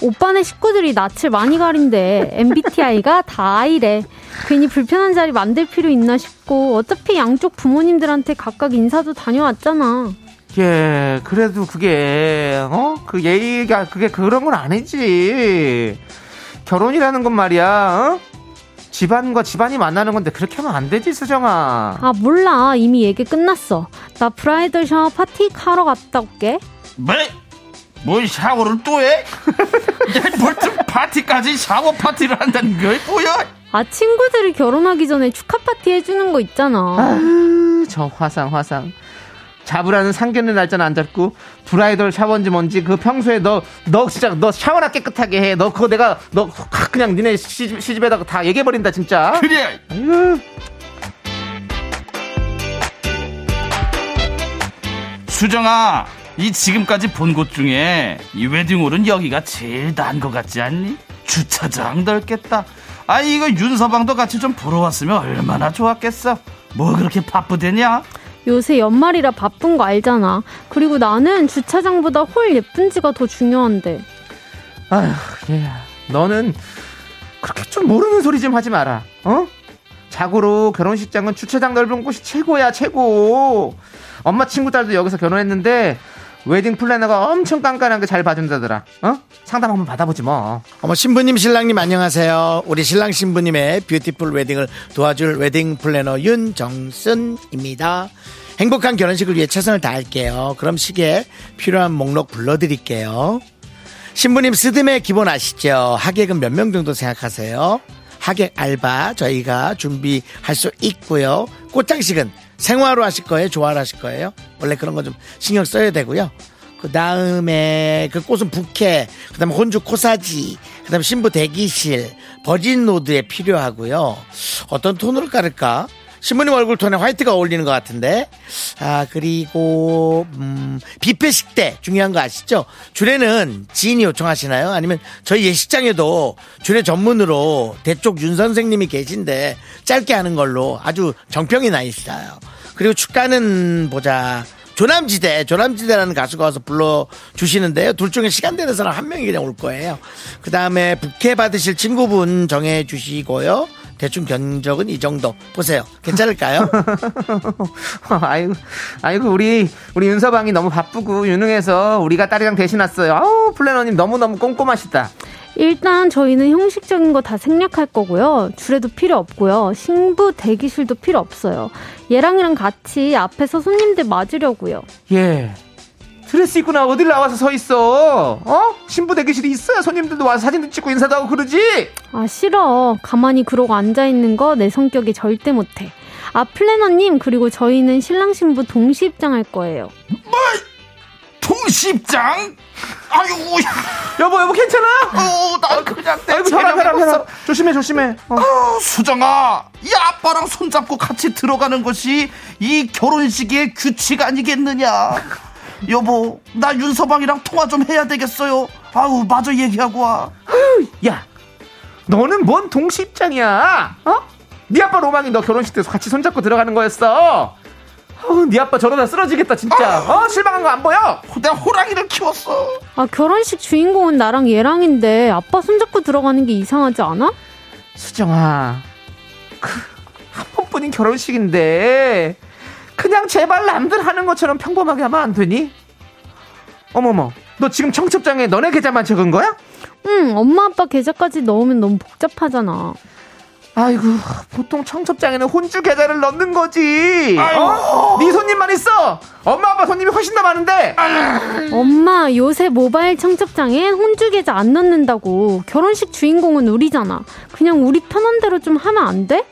오빠네 식구들이 낯을 많이 가린대. MBTI가 다 I래. 괜히 불편한 자리 만들 필요 있나 싶고 어차피 양쪽 부모님들한테 각각 인사도 다녀왔잖아. 예, 그래도 그게 어? 그 예의가 그게 그런 건 아니지. 결혼이라는 건 말이야. 어? 집안과 집안이 만나는 건데 그렇게 하면 안 되지, 수정아. 아 몰라 이미 얘기 끝났어. 나 브라이덜 샤워 파티 하러 갔다 올게. 뭐? 뭘 샤워를 또 해? 뭘좀 파티까지 샤워 파티를 한다는 게 뭐야? 아 친구들이 결혼하기 전에 축하 파티 해주는 거 있잖아. 아유, 저 화상 화상. 잡으라는 상견례 날짜는 안 잡고 브라이덜 샤워인지 뭔지 그 평소에 너 너 진짜 너 샤워나 깨끗하게 해. 너 그거 내가 너확 그냥 니네 시집, 시집에다가 다 얘기해 버린다 진짜. 그래. 아유. 수정아, 이 지금까지 본 곳 중에 이 웨딩홀은 여기가 제일 나은 것 같지 않니? 주차장 넓겠다. 아 이거 윤서방도 같이 좀 보러 왔으면 얼마나 좋았겠어. 뭐 그렇게 바쁘대냐? 요새 연말이라 바쁜 거 알잖아. 그리고 나는 주차장보다 홀 예쁜지가 더 중요한데. 아휴, 얘, 너는 그렇게 좀 모르는 소리 좀 하지 마라. 어? 자고로 결혼식장은 주차장 넓은 곳이 최고야, 최고. 엄마 친구 딸도 여기서 결혼했는데 웨딩 플래너가 엄청 깐깐하게 잘 봐준다더라. 어? 상담 한번 받아보지 뭐. 어머 신부님 신랑님 안녕하세요. 우리 신랑 신부님의 beautiful wedding을 도와줄 웨딩 플래너 윤정순입니다. 행복한 결혼식을 위해 최선을 다할게요. 그럼 식에 필요한 목록 불러드릴게요. 신부님 스드메 기본 아시죠? 하객은 몇 명 정도 생각하세요? 하객 알바 저희가 준비할 수 있고요. 꽃장식은 생화로 하실 거예요? 조화로 하실 거예요? 원래 그런 거 좀 신경 써야 되고요. 그 다음에 그 꽃은 부케, 그 다음에 혼주 코사지, 그 다음에 신부 대기실, 버진 노드에 필요하고요. 어떤 톤으로 깔을까? 신부님 얼굴 톤에 화이트가 어울리는 것 같은데. 아, 그리고, 음, 뷔페 식대 중요한 거 아시죠? 주례는 지인이 요청하시나요? 아니면 저희 예식장에도 주례 전문으로 대쪽 윤 선생님이 계신데 짧게 하는 걸로 아주 정평이 나 있어요. 그리고 축가는 보자. 조남지대, 조남지대라는 가수가 와서 불러주시는데요. 둘 중에 시간 되는 사람 한 명이 그냥 올 거예요. 그 다음에 부케 받으실 친구분 정해 주시고요. 대충 견적은 이 정도. 보세요. 괜찮을까요? 아이고, 아이고, 우리, 우리 윤서방이 너무 바쁘고 유능해서 우리가 딸이랑 대신 왔어요. 아우, 플래너님 너무 너무 꼼꼼하시다. 일단 저희는 형식적인 거 다 생략할 거고요. 주례도 필요 없고요. 신부 대기실도 필요 없어요. 얘랑이랑 같이 앞에서 손님들 맞으려고요. 예. 드레스 입고 나 어딜 나와서 서 있어? 어? 신부 대기실이 있어야 손님들도 와서 사진도 찍고 인사도 하고 그러지? 아 싫어. 가만히 그러고 앉아 있는 거 내 성격에 절대 못해. 아 플래너님 그리고 저희는 신랑 신부 동시 입장할 거예요. 동시 입장? 아이고, 여보, 여보, 괜찮아? 어, 나 그냥 내 아이고, 혈압, 혈압. 조심해, 조심해. 어. 어, 수정아, 이 아빠랑 손잡고 같이 들어가는 것이 이 결혼식의 규칙 아니겠느냐? 여보, 나 윤서방이랑 통화 좀 해야 되겠어요. 아우, 마저 얘기하고 와. 야, 너는 뭔 동시 입장이야? 어? 네 아빠 로망이 너 결혼식 때서 같이 손잡고 들어가는 거였어. 어, 네 아빠 저러다 쓰러지겠다 진짜. 어, 실망한 거 안 보여? 내가 호랑이를 키웠어. 아 결혼식 주인공은 나랑 얘랑인데 아빠 손잡고 들어가는 게 이상하지 않아? 수정아, 그, 한 번뿐인 결혼식인데 그냥 제발 남들 하는 것처럼 평범하게 하면 안 되니? 어머머, 너 지금 청첩장에 너네 계좌만 적은 거야? 응, 엄마 아빠 계좌까지 넣으면 너무 복잡하잖아. 아이고, 보통 청첩장에는 혼주 계좌를 넣는 거지. 어? 네 손님만 있어. 엄마 아빠 손님이 훨씬 더 많은데. 엄마, 요새 모바일 청첩장에 혼주 계좌 안 넣는다고. 결혼식 주인공은 우리잖아. 그냥 우리 편한 대로 좀 하면 안 돼?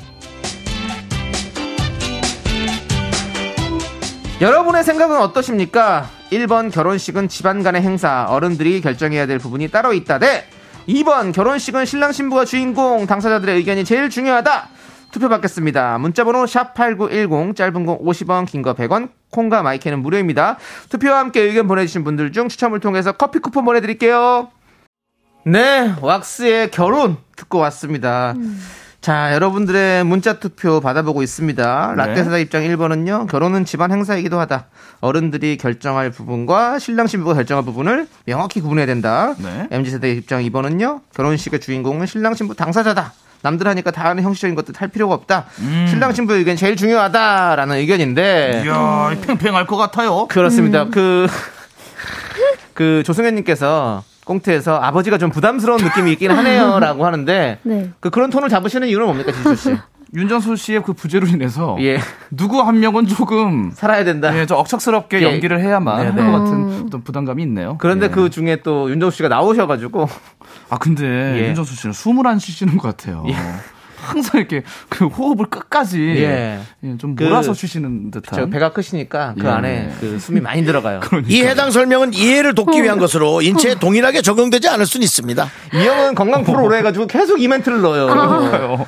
여러분의 생각은 어떠십니까? 1번 결혼식은 집안 간의 행사, 어른들이 결정해야 될 부분이 따로 있다. 대 2번 결혼식은 신랑 신부가 주인공, 당사자들의 의견이 제일 중요하다. 투표 받겠습니다. 문자번호 샵8910, 짧은 거 50원, 긴 거 100원, 콩과 마이크는 무료입니다. 투표와 함께 의견 보내주신 분들 중 추첨을 통해서 커피 쿠폰 보내드릴게요. 네, 왁스의 결혼 듣고 왔습니다. 자, 여러분들의 문자 투표 받아보고 있습니다. 네. 라떼사다 입장 1번은요, 결혼은 집안 행사이기도 하다. 어른들이 결정할 부분과 신랑 신부가 결정할 부분을 명확히 구분해야 된다. 네. MZ세대 입장 2번은요, 결혼식의 주인공은 신랑 신부 당사자다. 남들 하니까 다 하는 형식적인 것들 할 필요가 없다. 신랑 신부 의견이 제일 중요하다라는 의견인데. 이야, 팽팽할 것 같아요. 그렇습니다. 그, 그 조승현님께서 꽁트에서 아버지가 좀 부담스러운 느낌이 있긴 하네요라고 하는데 네. 그 그런 톤을 잡으시는 이유는 뭡니까 지수 씨? 윤정수 씨의 그 부재로 인해서 예 누구 한 명은 조금 살아야 된다. 예, 좀 억척스럽게 예. 연기를 해야만 네, 할 네. 것 같은 어떤 부담감이 있네요. 그런데 예. 그 중에 또 윤정수 씨가 나오셔가지고 아 근데 예. 윤정수 씨는 숨을 안 쉬시는 것 같아요. 항상 이렇게 그 호흡을 끝까지 예. 예, 좀 그- 몰아서 쉬시는 듯한. 저 배가 크시니까 그 예. 안에 그 숨이 많이 들어가요. 이 해당 설명은 이해를 돕기 위한 것으로 인체에 동일하게 적용되지 않을 수는 있습니다. 이 형은 건강 프로로 해가지고 계속 이 멘트를 넣어요. 그러니까요.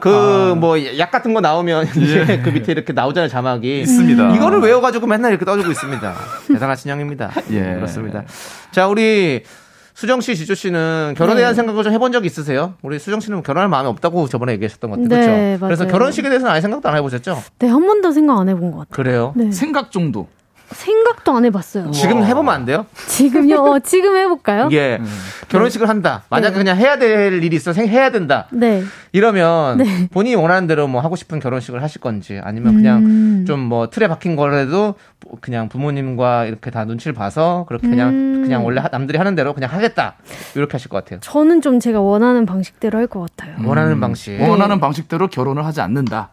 그뭐약 같은 거 나오면 이제 그 밑에 이렇게 나오잖아요 자막이. 있습니다. 이거를 외워가지고 맨날 이렇게 떠주고 있습니다. 대단하신 형입니다. 예. 그렇습니다. 자 우리 수정 씨, 지조 씨는 결혼에 대한 네. 생각을 좀 해본 적 있으세요? 우리 수정 씨는 결혼할 마음이 없다고 저번에 얘기하셨던 것 같아요. 네, 그렇죠? 그래서 맞아요. 결혼식에 대해서는 아예 생각도 안 해보셨죠? 네, 한 번도 생각 안 해본 것 같아요. 그래요. 네. 생각 정도. 생각도 안 해봤어요. 지금 해보면 안 돼요? 지금요? 어, 지금 해볼까요? 예. 결혼식을 한다. 만약에 네. 그냥 해야 될 일이 있어 생 해야 된다. 네. 이러면 네. 본인이 원하는 대로 뭐 하고 싶은 결혼식을 하실 건지 아니면 그냥 음. 좀뭐 틀에 박힌 거라도 그냥 부모님과 이렇게 다 눈치를 봐서 그렇게 그냥 음. 그냥 원래 하- 남들이 하는 대로 그냥 하겠다 이렇게 하실 것 같아요. 저는 좀 제가 원하는 방식대로 할 것 같아요. 원하는 방식. 원하는 방식대로 결혼을 하지 않는다.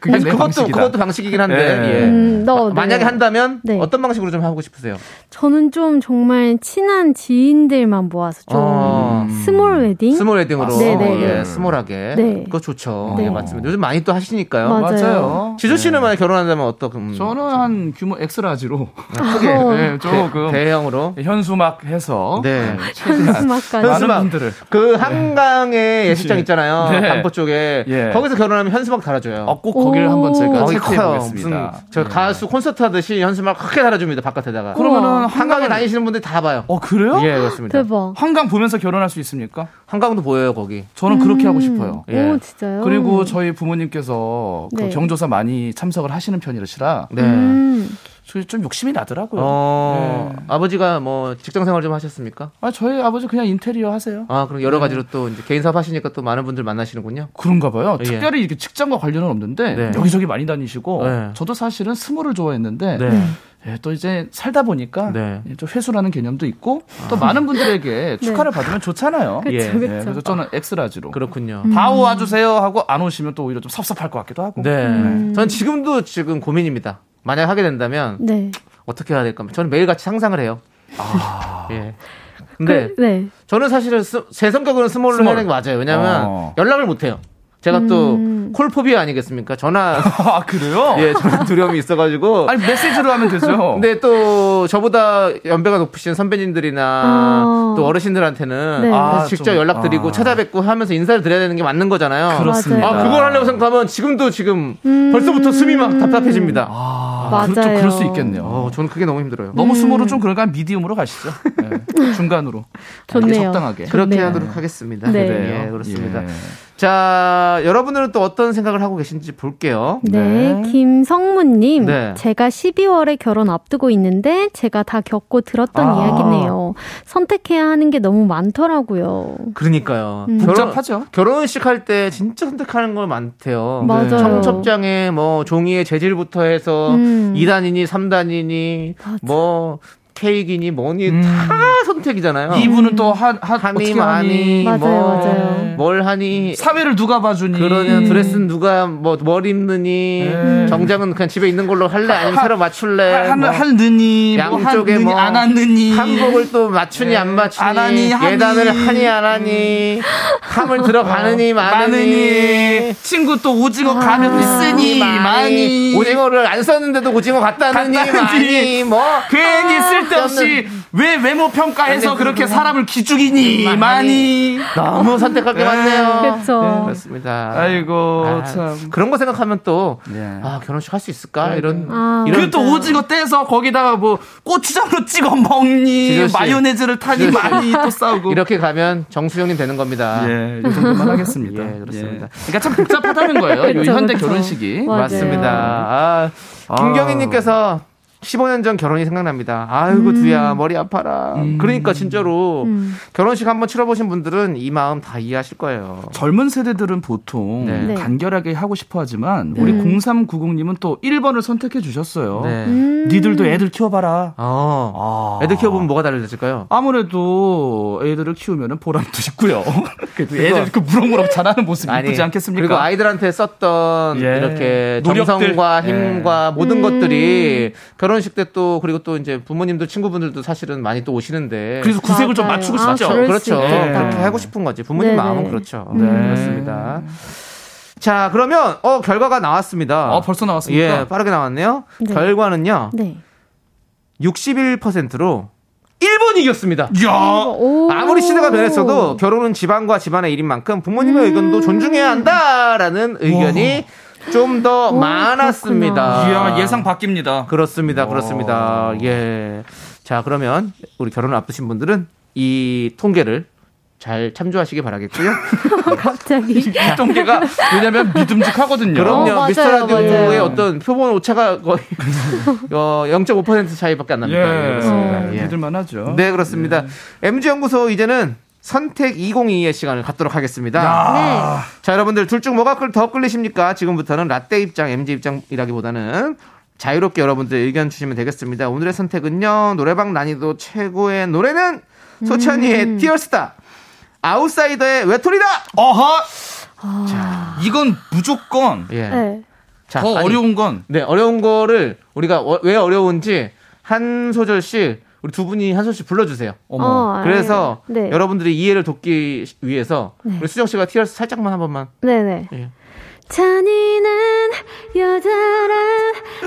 그게 그것도 방식이다. 그것도 방식이긴 한데 네. 예. 음, 너, 네. 만약에 한다면 네. 어떤 방식으로 좀 하고 싶으세요? 저는 좀 정말 친한 지인들만 모아서 좀 어. 스몰 웨딩? 스몰 웨딩으로 네, 네, 예, 네. small하게 네. 그거 좋죠. 네. 예, 맞습니다. 요즘 많이 또 하시니까요. 맞아요. 지조 씨는 만약 결혼한다면 어떤 음, 저는 한 규모 X-large로 크게 어. 네, 조금 대, 형으로 현수막 해서 네. 현수막까지. 현수막. 분들을 그 한강에 예식장 있잖아요. 네. 반포 쪽에 예. 거기서 결혼하면 현수막 달아줘요. 어, 꼭 거기를 오. 한번 제가 거기 체크해 커요. 보겠습니다. 무슨 저 가수 콘서트 하듯이 현수막 크게 달아줍니다. 바깥에다가. 그러면은 한강에 한강을- 다니시는 분들 다 봐요. 어 그래요? 예, 그렇습니다. 대박. 한강 보면서 결혼할 수 있습니까? 한강도 보여요, 거기. 저는 그렇게 하고 싶어요. 예. 오, 진짜요? 그리고 저희 부모님께서 그 네. 경조사 많이 참석을 하시는 편이시라 네. 음. 저희 좀 욕심이 나더라고요. 어, 네. 아버지가 뭐 직장 생활 좀 하셨습니까? 아, 저희 아버지 그냥 인테리어 하세요. 아, 그럼 여러 가지로 또 이제 개인 사업 하시니까 또 많은 분들 만나시는군요. 그런가 봐요. 예. 특별히 이렇게 직장과 관련은 없는데 네. 여기저기 많이 다니시고 네. 저도 사실은 small을 좋아했는데 네. 예, 또 이제 살다 보니까 네. 예, 좀 회수라는 개념도 있고 또 많은 분들에게 축하를 받으면 좋잖아요. 그쵸, 예. 그쵸. 예, 그래서 저는 X-large로 그렇군요. 다 와주세요 하고 안 오시면 또 오히려 좀 섭섭할 것 같기도 하고. 네. 전 지금도 지금 고민입니다. 만약 하게 된다면 네. 어떻게 해야 될까? 저는 매일 같이 상상을 해요. 예. 근데 그, 네. 저는 사실은 스- 제 성격으로는 small로 small. 하는 게 맞아요. 왜냐하면 어. 연락을 못 해요. 제가 또 음. 콜포비아 아니겠습니까? 전화 아 그래요? 예, 전화 두려움이 있어가지고. 아니 메시지로 하면 되죠. 근데 또 저보다 연배가 높으신 선배님들이나 아. 또 어르신들한테는 네. 아, 직접 좀, 연락드리고 아. 찾아뵙고 하면서 인사를 드려야 되는 게 맞는 거잖아요. 그렇습니다. 아, 그걸 하려고 생각하면 지금도 지금 음. 벌써부터 숨이 막 답답해집니다. 아, 맞아요. 그렇죠. 그럴 수 있겠네요. 어, 저는 그게 너무 힘들어요. 너무 음. small은 좀 그러니까 medium으로 가시죠. 예, 중간으로. 좋네요. 적당하게. 그렇게 네. 하도록 하겠습니다. 네. 예, 그렇습니다. 예. 자, 여러분들은 또 어떤 생각을 하고 계신지 볼게요. 네, 네. 김성무님. 네. 제가 12월에 결혼 앞두고 있는데 제가 다 겪고 들었던 아. 이야기네요. 선택해야 하는 게 너무 많더라고요. 그러니까요. 음. 결혼, 복잡하죠. 결혼 식 할 때 진짜 선택하는 걸 많대요. 맞아요. 청첩장에 뭐 종이의 재질부터 해서 음. 2단이니 3단이니 맞아. 뭐 케이크니 뭐니 음. 다 선택이잖아요. 이분은 또 한, 한, 하니 마니 하니. 맞아요, 뭐, 맞아요. 뭘 하니 사회를 누가 봐주니. 그러면 드레스는 누가 뭐 머리 입느니 음. 정장은 그냥 집에 있는 걸로 할래 아니면 하- 새로 맞출래 한, 뭐한 느니, 뭐 양쪽에 뭐 안 하느니. 한복을 또 맞추니 예. 안 맞추니 안 하니, 하니. 예단을 하니 안 하니 함을 들어가느니 마느니 많으니. 친구 또 오징어 가면 있으니, 많이. 오징어를 안 썼는데도 오징어 갖다느니 갖다느니. 많이 뭐 괜히 쓸 데없이 왜 외모 평가해서 그렇게 사람을 기죽이니, 많이. 너무 선택할 게 많네요. 그쵸. 그렇습니다. 아이고, 아, 참. 그런 거 생각하면 또 네. 아, 결혼식 할 수 있을까 이런 아, 이런 그또 오징어 떼서 거기다가 뭐 고추장으로 찍어 먹니. 마요네즈를 타니. 많이 또 싸우고 이렇게 가면 정수영님 되는 겁니다. 예, 이 정도만 하겠습니다. 예, 그렇습니다. 그러니까 참 복잡하다는 거예요. 이 그쵸, 현대. 결혼식이. 맞아요. 맞습니다. 아, 김경희님께서 15년 전 결혼이 생각납니다. 아이고 두야 머리 아파라. 그러니까 진짜로 음. 결혼식 한번 치러보신 분들은 이 마음 다 이해하실 거예요. 젊은 세대들은 보통 네. 네. 간결하게 하고 싶어 하지만 우리 0390님은 또 1번을 선택해 주셨어요. 네. 음. 니들도 애들 키워봐라. 어. 아. 애들 키워보면 뭐가 달라질까요? 아무래도 애들을 키우면 보람도 있고요. 애들 그 무럭무럭 자라는 모습이 이쁘지 않겠습니까? 그리고 아이들한테 썼던 예. 이렇게 노력들. 정성과 예. 힘과 모든 음. 것들이 결혼 식 때 또 그리고 또 이제 부모님도 친구분들도 사실은 많이 또 오시는데 그래서 구색을 좀 맞아요. 맞추고 아, 싶죠. 수 그렇죠. 있겠다. 그렇게 하고 싶은 거지. 부모님 네네. 마음은 그렇죠. 네. 그렇습니다. 자, 그러면 어 결과가 나왔습니다. 어, 벌써 나왔습니까? 예, 빠르게 나왔네요. 네. 결과는요. 네. 61%로 1번이 이겼습니다. 야, 오. 아무리 시대가 변했어도 결혼은 집안과 집안의 일인 만큼 부모님의 음. 의견도 존중해야 한다라는 의견이 좀더 오, 많았습니다. 이야, 예상 바뀝니다. 그렇습니다. 그렇습니다. 예. 자, 그러면 우리 결혼을 앞두신 분들은 이 통계를 잘 참조하시기 바라겠고요. 갑자기. 동계가 왜냐면 믿음직하거든요. 그럼요. 어, 미스터 라디오의. 어떤 표본 오차가 거의 어, 0.5% 차이밖에 안 납니다. 예, 예, 그렇습니다. 예. 믿을만하죠. 네, 그렇습니다. MG연구소 이제는 선택 2022의 시간을 갖도록 하겠습니다. 네. 자, 여러분들 둘 중 뭐가 끌- 더 끌리십니까? 지금부터는 라떼 입장, MG 입장이라기보다는 자유롭게 여러분들 의견 주시면 되겠습니다. 오늘의 선택은요, 노래방 난이도 최고의 노래는 소찬이의 티어스타, 아웃사이더의 외톨이다! 어허! 이건 무조건 예. 네. 자, 더 아니, 어려운 건 네, 어려운 거를 우리가 어- 왜 어려운지 한 소절씩 우리 두 분이 한 소절씩 불러주세요. 어, 그래서 네. 네. 여러분들이 이해를 돕기 위해서 네. 우리 수정 씨가 티얼스 살짝만 한 번만. 네네. 예. 잔인한 여자라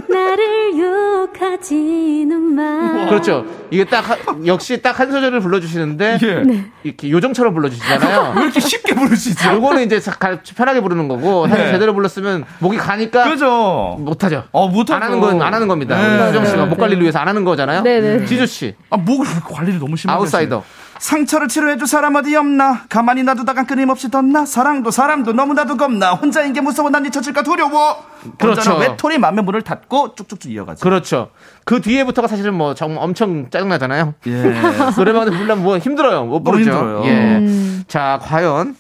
나를 욕하지는 마. 그렇죠. 이게 딱 한- 역시 딱 한 소절을 불러주시는데 예. 네. 이렇게 요정처럼 불러주시잖아요. 왜 이렇게 쉽게 부르시죠? 요거는 이제 가- 편하게 부르는 거고 사실 네. 제대로 불렀으면 목이 가니까 그죠? 못하죠. 어, 못하죠. 안 하는 건 안 하는 겁니다. 네. 우리 수정 씨가 네. 목 관리를 위해서 안 하는 거잖아요. 네, 네. 지주 씨 아, 목을 관리를 너무 심하게 아웃사이더. 하시네. 상처를 치료해줄 사람 어디 없나 가만히 놔두다가 끊임없이 덧나 사랑도 사람도 너무나도 겁나 혼자인 게 무서워 난 잊혀질까 두려워 그렇죠. 그렇죠 외톨이 맘의 문을 닫고 쭉쭉쭉 이어가죠 그렇죠. 그 뒤에부터가 사실은 뭐 정말 엄청 짜증나잖아요. 예. 노래방에서 부르려면 뭐 힘들어요. 못 부르죠. 힘들어요. 예. 음. 자, 과연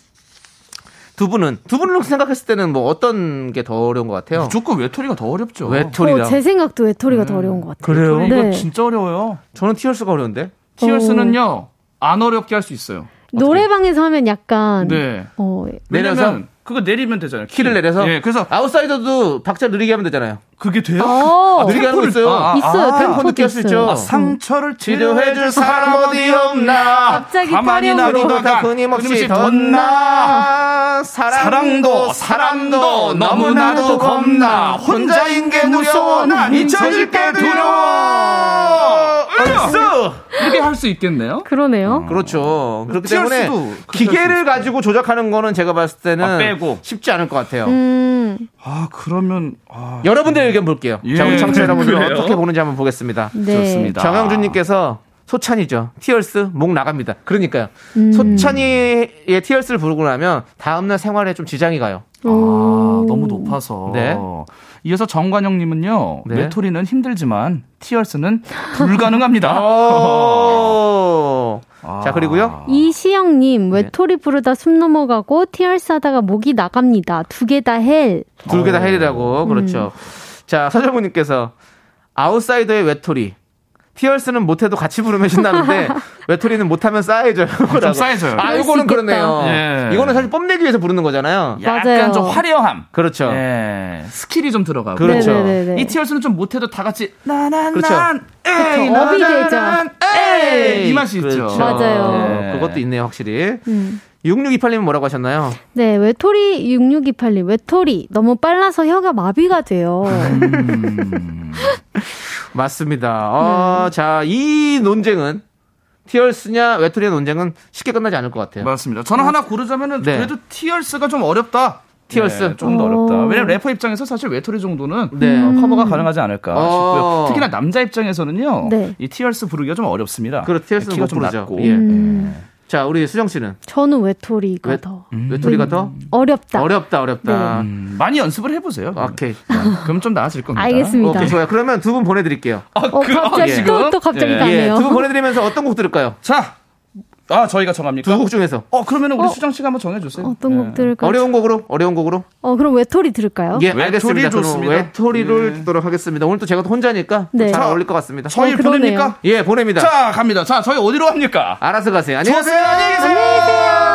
두 분은 두 분을 생각했을 때는 뭐 어떤 게 더 어려운 것 같아요? 무조건 외톨이가 더 어렵죠 외톨이라. 어, 제 생각도 외톨이가 더 어려운 것 같아요. 그래요? 이거 네. 진짜 어려워요 저는 티얼스가 어려운데. 티얼스는요 안 어렵게 할 수 있어요 노래방에서 하면 약간 네 어, 내려서? 그거 내리면 되잖아요 키. 키를 내려서 예 그래서 아웃사이더도 박자 느리게 하면 되잖아요. 그게 돼요 어, 느리게 하는 거 있어요. 아, 있어요. 아, 템포도 느끼할 수. 있죠. 아, 상처를 치료해 줄 사람 어디 없나? 갑자기 가만히. 놔두다가 끊임없이 끊임없이 덧나 사랑도 사람도 너무나도 겁나 혼자인 게 무서워 난 잊혀질 게 두려워 얼쑤 이렇게 할 수 있겠네요 그러네요. 그렇죠 그렇기 때문에 할수 기계를 가지고 조작하는 거는 제가 봤을 때는 아, 빼고. 쉽지 않을 것 같아요 음, 아 그러면 아, 여러분들의 의견 볼게요 예, 자 우리 청취자 여러분들? 어떻게 보는지 한번 보겠습니다 네. 좋습니다. 정영준님께서 소찬이죠. 티얼스 목 나갑니다. 그러니까요. 음. 소찬이의 티얼스를 부르고 나면 다음날 생활에 좀 지장이 가요. 아, 너무 높아서. 네. 이어서 정관영 님은요, 네. 외톨이는 힘들지만 티얼스는 불가능합니다. 오. 자 그리고요. 이시영님 네. 외톨이 부르다 숨 넘어가고 Tears 하다가 목이 나갑니다. 두 개 다 헬. 둘개다 어. hell이라고 그렇죠. 자 서정구님께서 아웃사이더의 외톨이. Tears는 못해도 같이 부르면 신나는데 외톨이는 못하면 싸해져요. 좀 싸해져요. 아, 이거는. 그러네요. 예. 이거는 사실 뽐내기 위해서 부르는 거잖아요. 약간 맞아요. 좀 화려함. 그렇죠. 예, 스킬이 좀 들어가고. 그렇죠. 네네네네. 이 Tears는 좀 못해도 다 같이 나나난 그렇죠. 에이 그쵸, 업이 나나난 에이 이 맛이 그렇죠. 있죠. 맞아요. 네, 그것도 있네요, 확실히. 음. 6628님은 뭐라고 하셨나요? 네, 외톨이 6628님 외톨이 너무 빨라서 혀가 마비가 돼요. 맞습니다. 어, 자, 이 논쟁은 Tears냐 외톨이의 논쟁은 쉽게 끝나지 않을 것 같아요. 맞습니다. 저는 하나 고르자면은 네. 그래도 Tears가 좀 어렵다. Tears? 네, 조금 더 어. 어렵다. 왜냐면 래퍼 입장에서 사실 외톨이 정도는 네. 어, 커버가 가능하지 않을까 어. 싶고요. 특히나 남자 입장에서는요. 네. 이 Tears 부르기가 좀 어렵습니다. 그렇죠. Tears는 키가 못좀 부르죠. 낮고. 예. 음, 자, 우리 수정 씨는 저는 외톨이가 외, 더 외톨이가 더 어렵다. 어렵다, 어렵다. 음, 많이 연습을 해보세요. 오케이. 그럼 좀 나아질 겁니다. 알겠습니다. 오케이, 좋아요. 그러면 두 분 보내드릴게요. 아, 어, 갑자기 예. 또, 또 갑자기 예. 가네요. 예, 두분 보내드리면서 어떤 곡 들을까요? 자, 아 저희가 정합니까? 두 곡 중에서. 어 그러면 우리 어? 수정 씨가 한번 정해주세요. 어떤 예. 곡 들을까요? 어려운 곡으로, 어려운 곡으로. 어, 그럼 외톨이 들을까요? 예, 외톨이 알겠습니다. 좋습니다. 외톨이를 예. 듣도록 하겠습니다. 오늘 또 제가 또 혼자니까 네. 잘 자, 어울릴 것 같습니다. 저희 어. 보냅니까? 예, 보냅니다. 자 갑니다. 자 저희 어디로 합니까? 알아서 가세요. 안녕히. 가세요. 안녕히 계세요. 안녕히 계세요.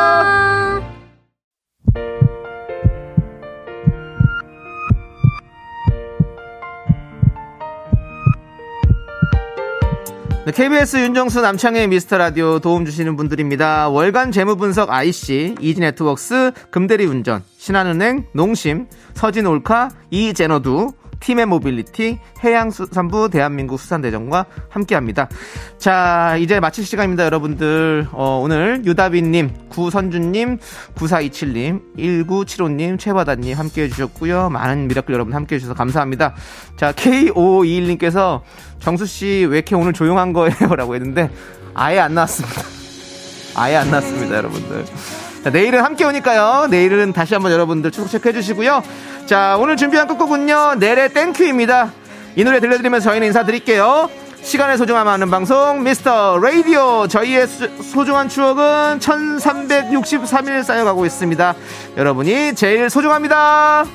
KBS 윤정수 남창희의 미스터 라디오 도움 주시는 분들입니다. 월간 재무분석 IC, 이지네트웍스, 금대리 운전, 신한은행, 농심, 서진올카, 이제너두, 티맵 모빌리티, 해양수산부 대한민국 수산대전과 함께합니다. 자, 이제 마칠 시간입니다, 여러분들. 어, 오늘 유다빈님, 구선주님, 9427님, 1975님, 최바다님 함께 해 주셨고요. 많은 미라클 여러분 함께 해 주셔서 감사합니다. 자, K5521님께서 정수씨 왜 이렇게 오늘 조용한 거예요? 라고 했는데 아예 안 나왔습니다. 아예 안 나왔습니다, 여러분들. 자, 내일은 함께 오니까요. 내일은 다시 한번 여러분들 출석 체크해 주시고요. 자, 오늘 준비한 끝곡은요. 내래 Thank You입니다. 이 노래 들려드리면서 저희는 인사드릴게요. 시간의 소중함 아는 방송 미스터 라디오 저희의 수- 소중한 추억은 1363일 쌓여가고 있습니다. 여러분이 제일 소중합니다.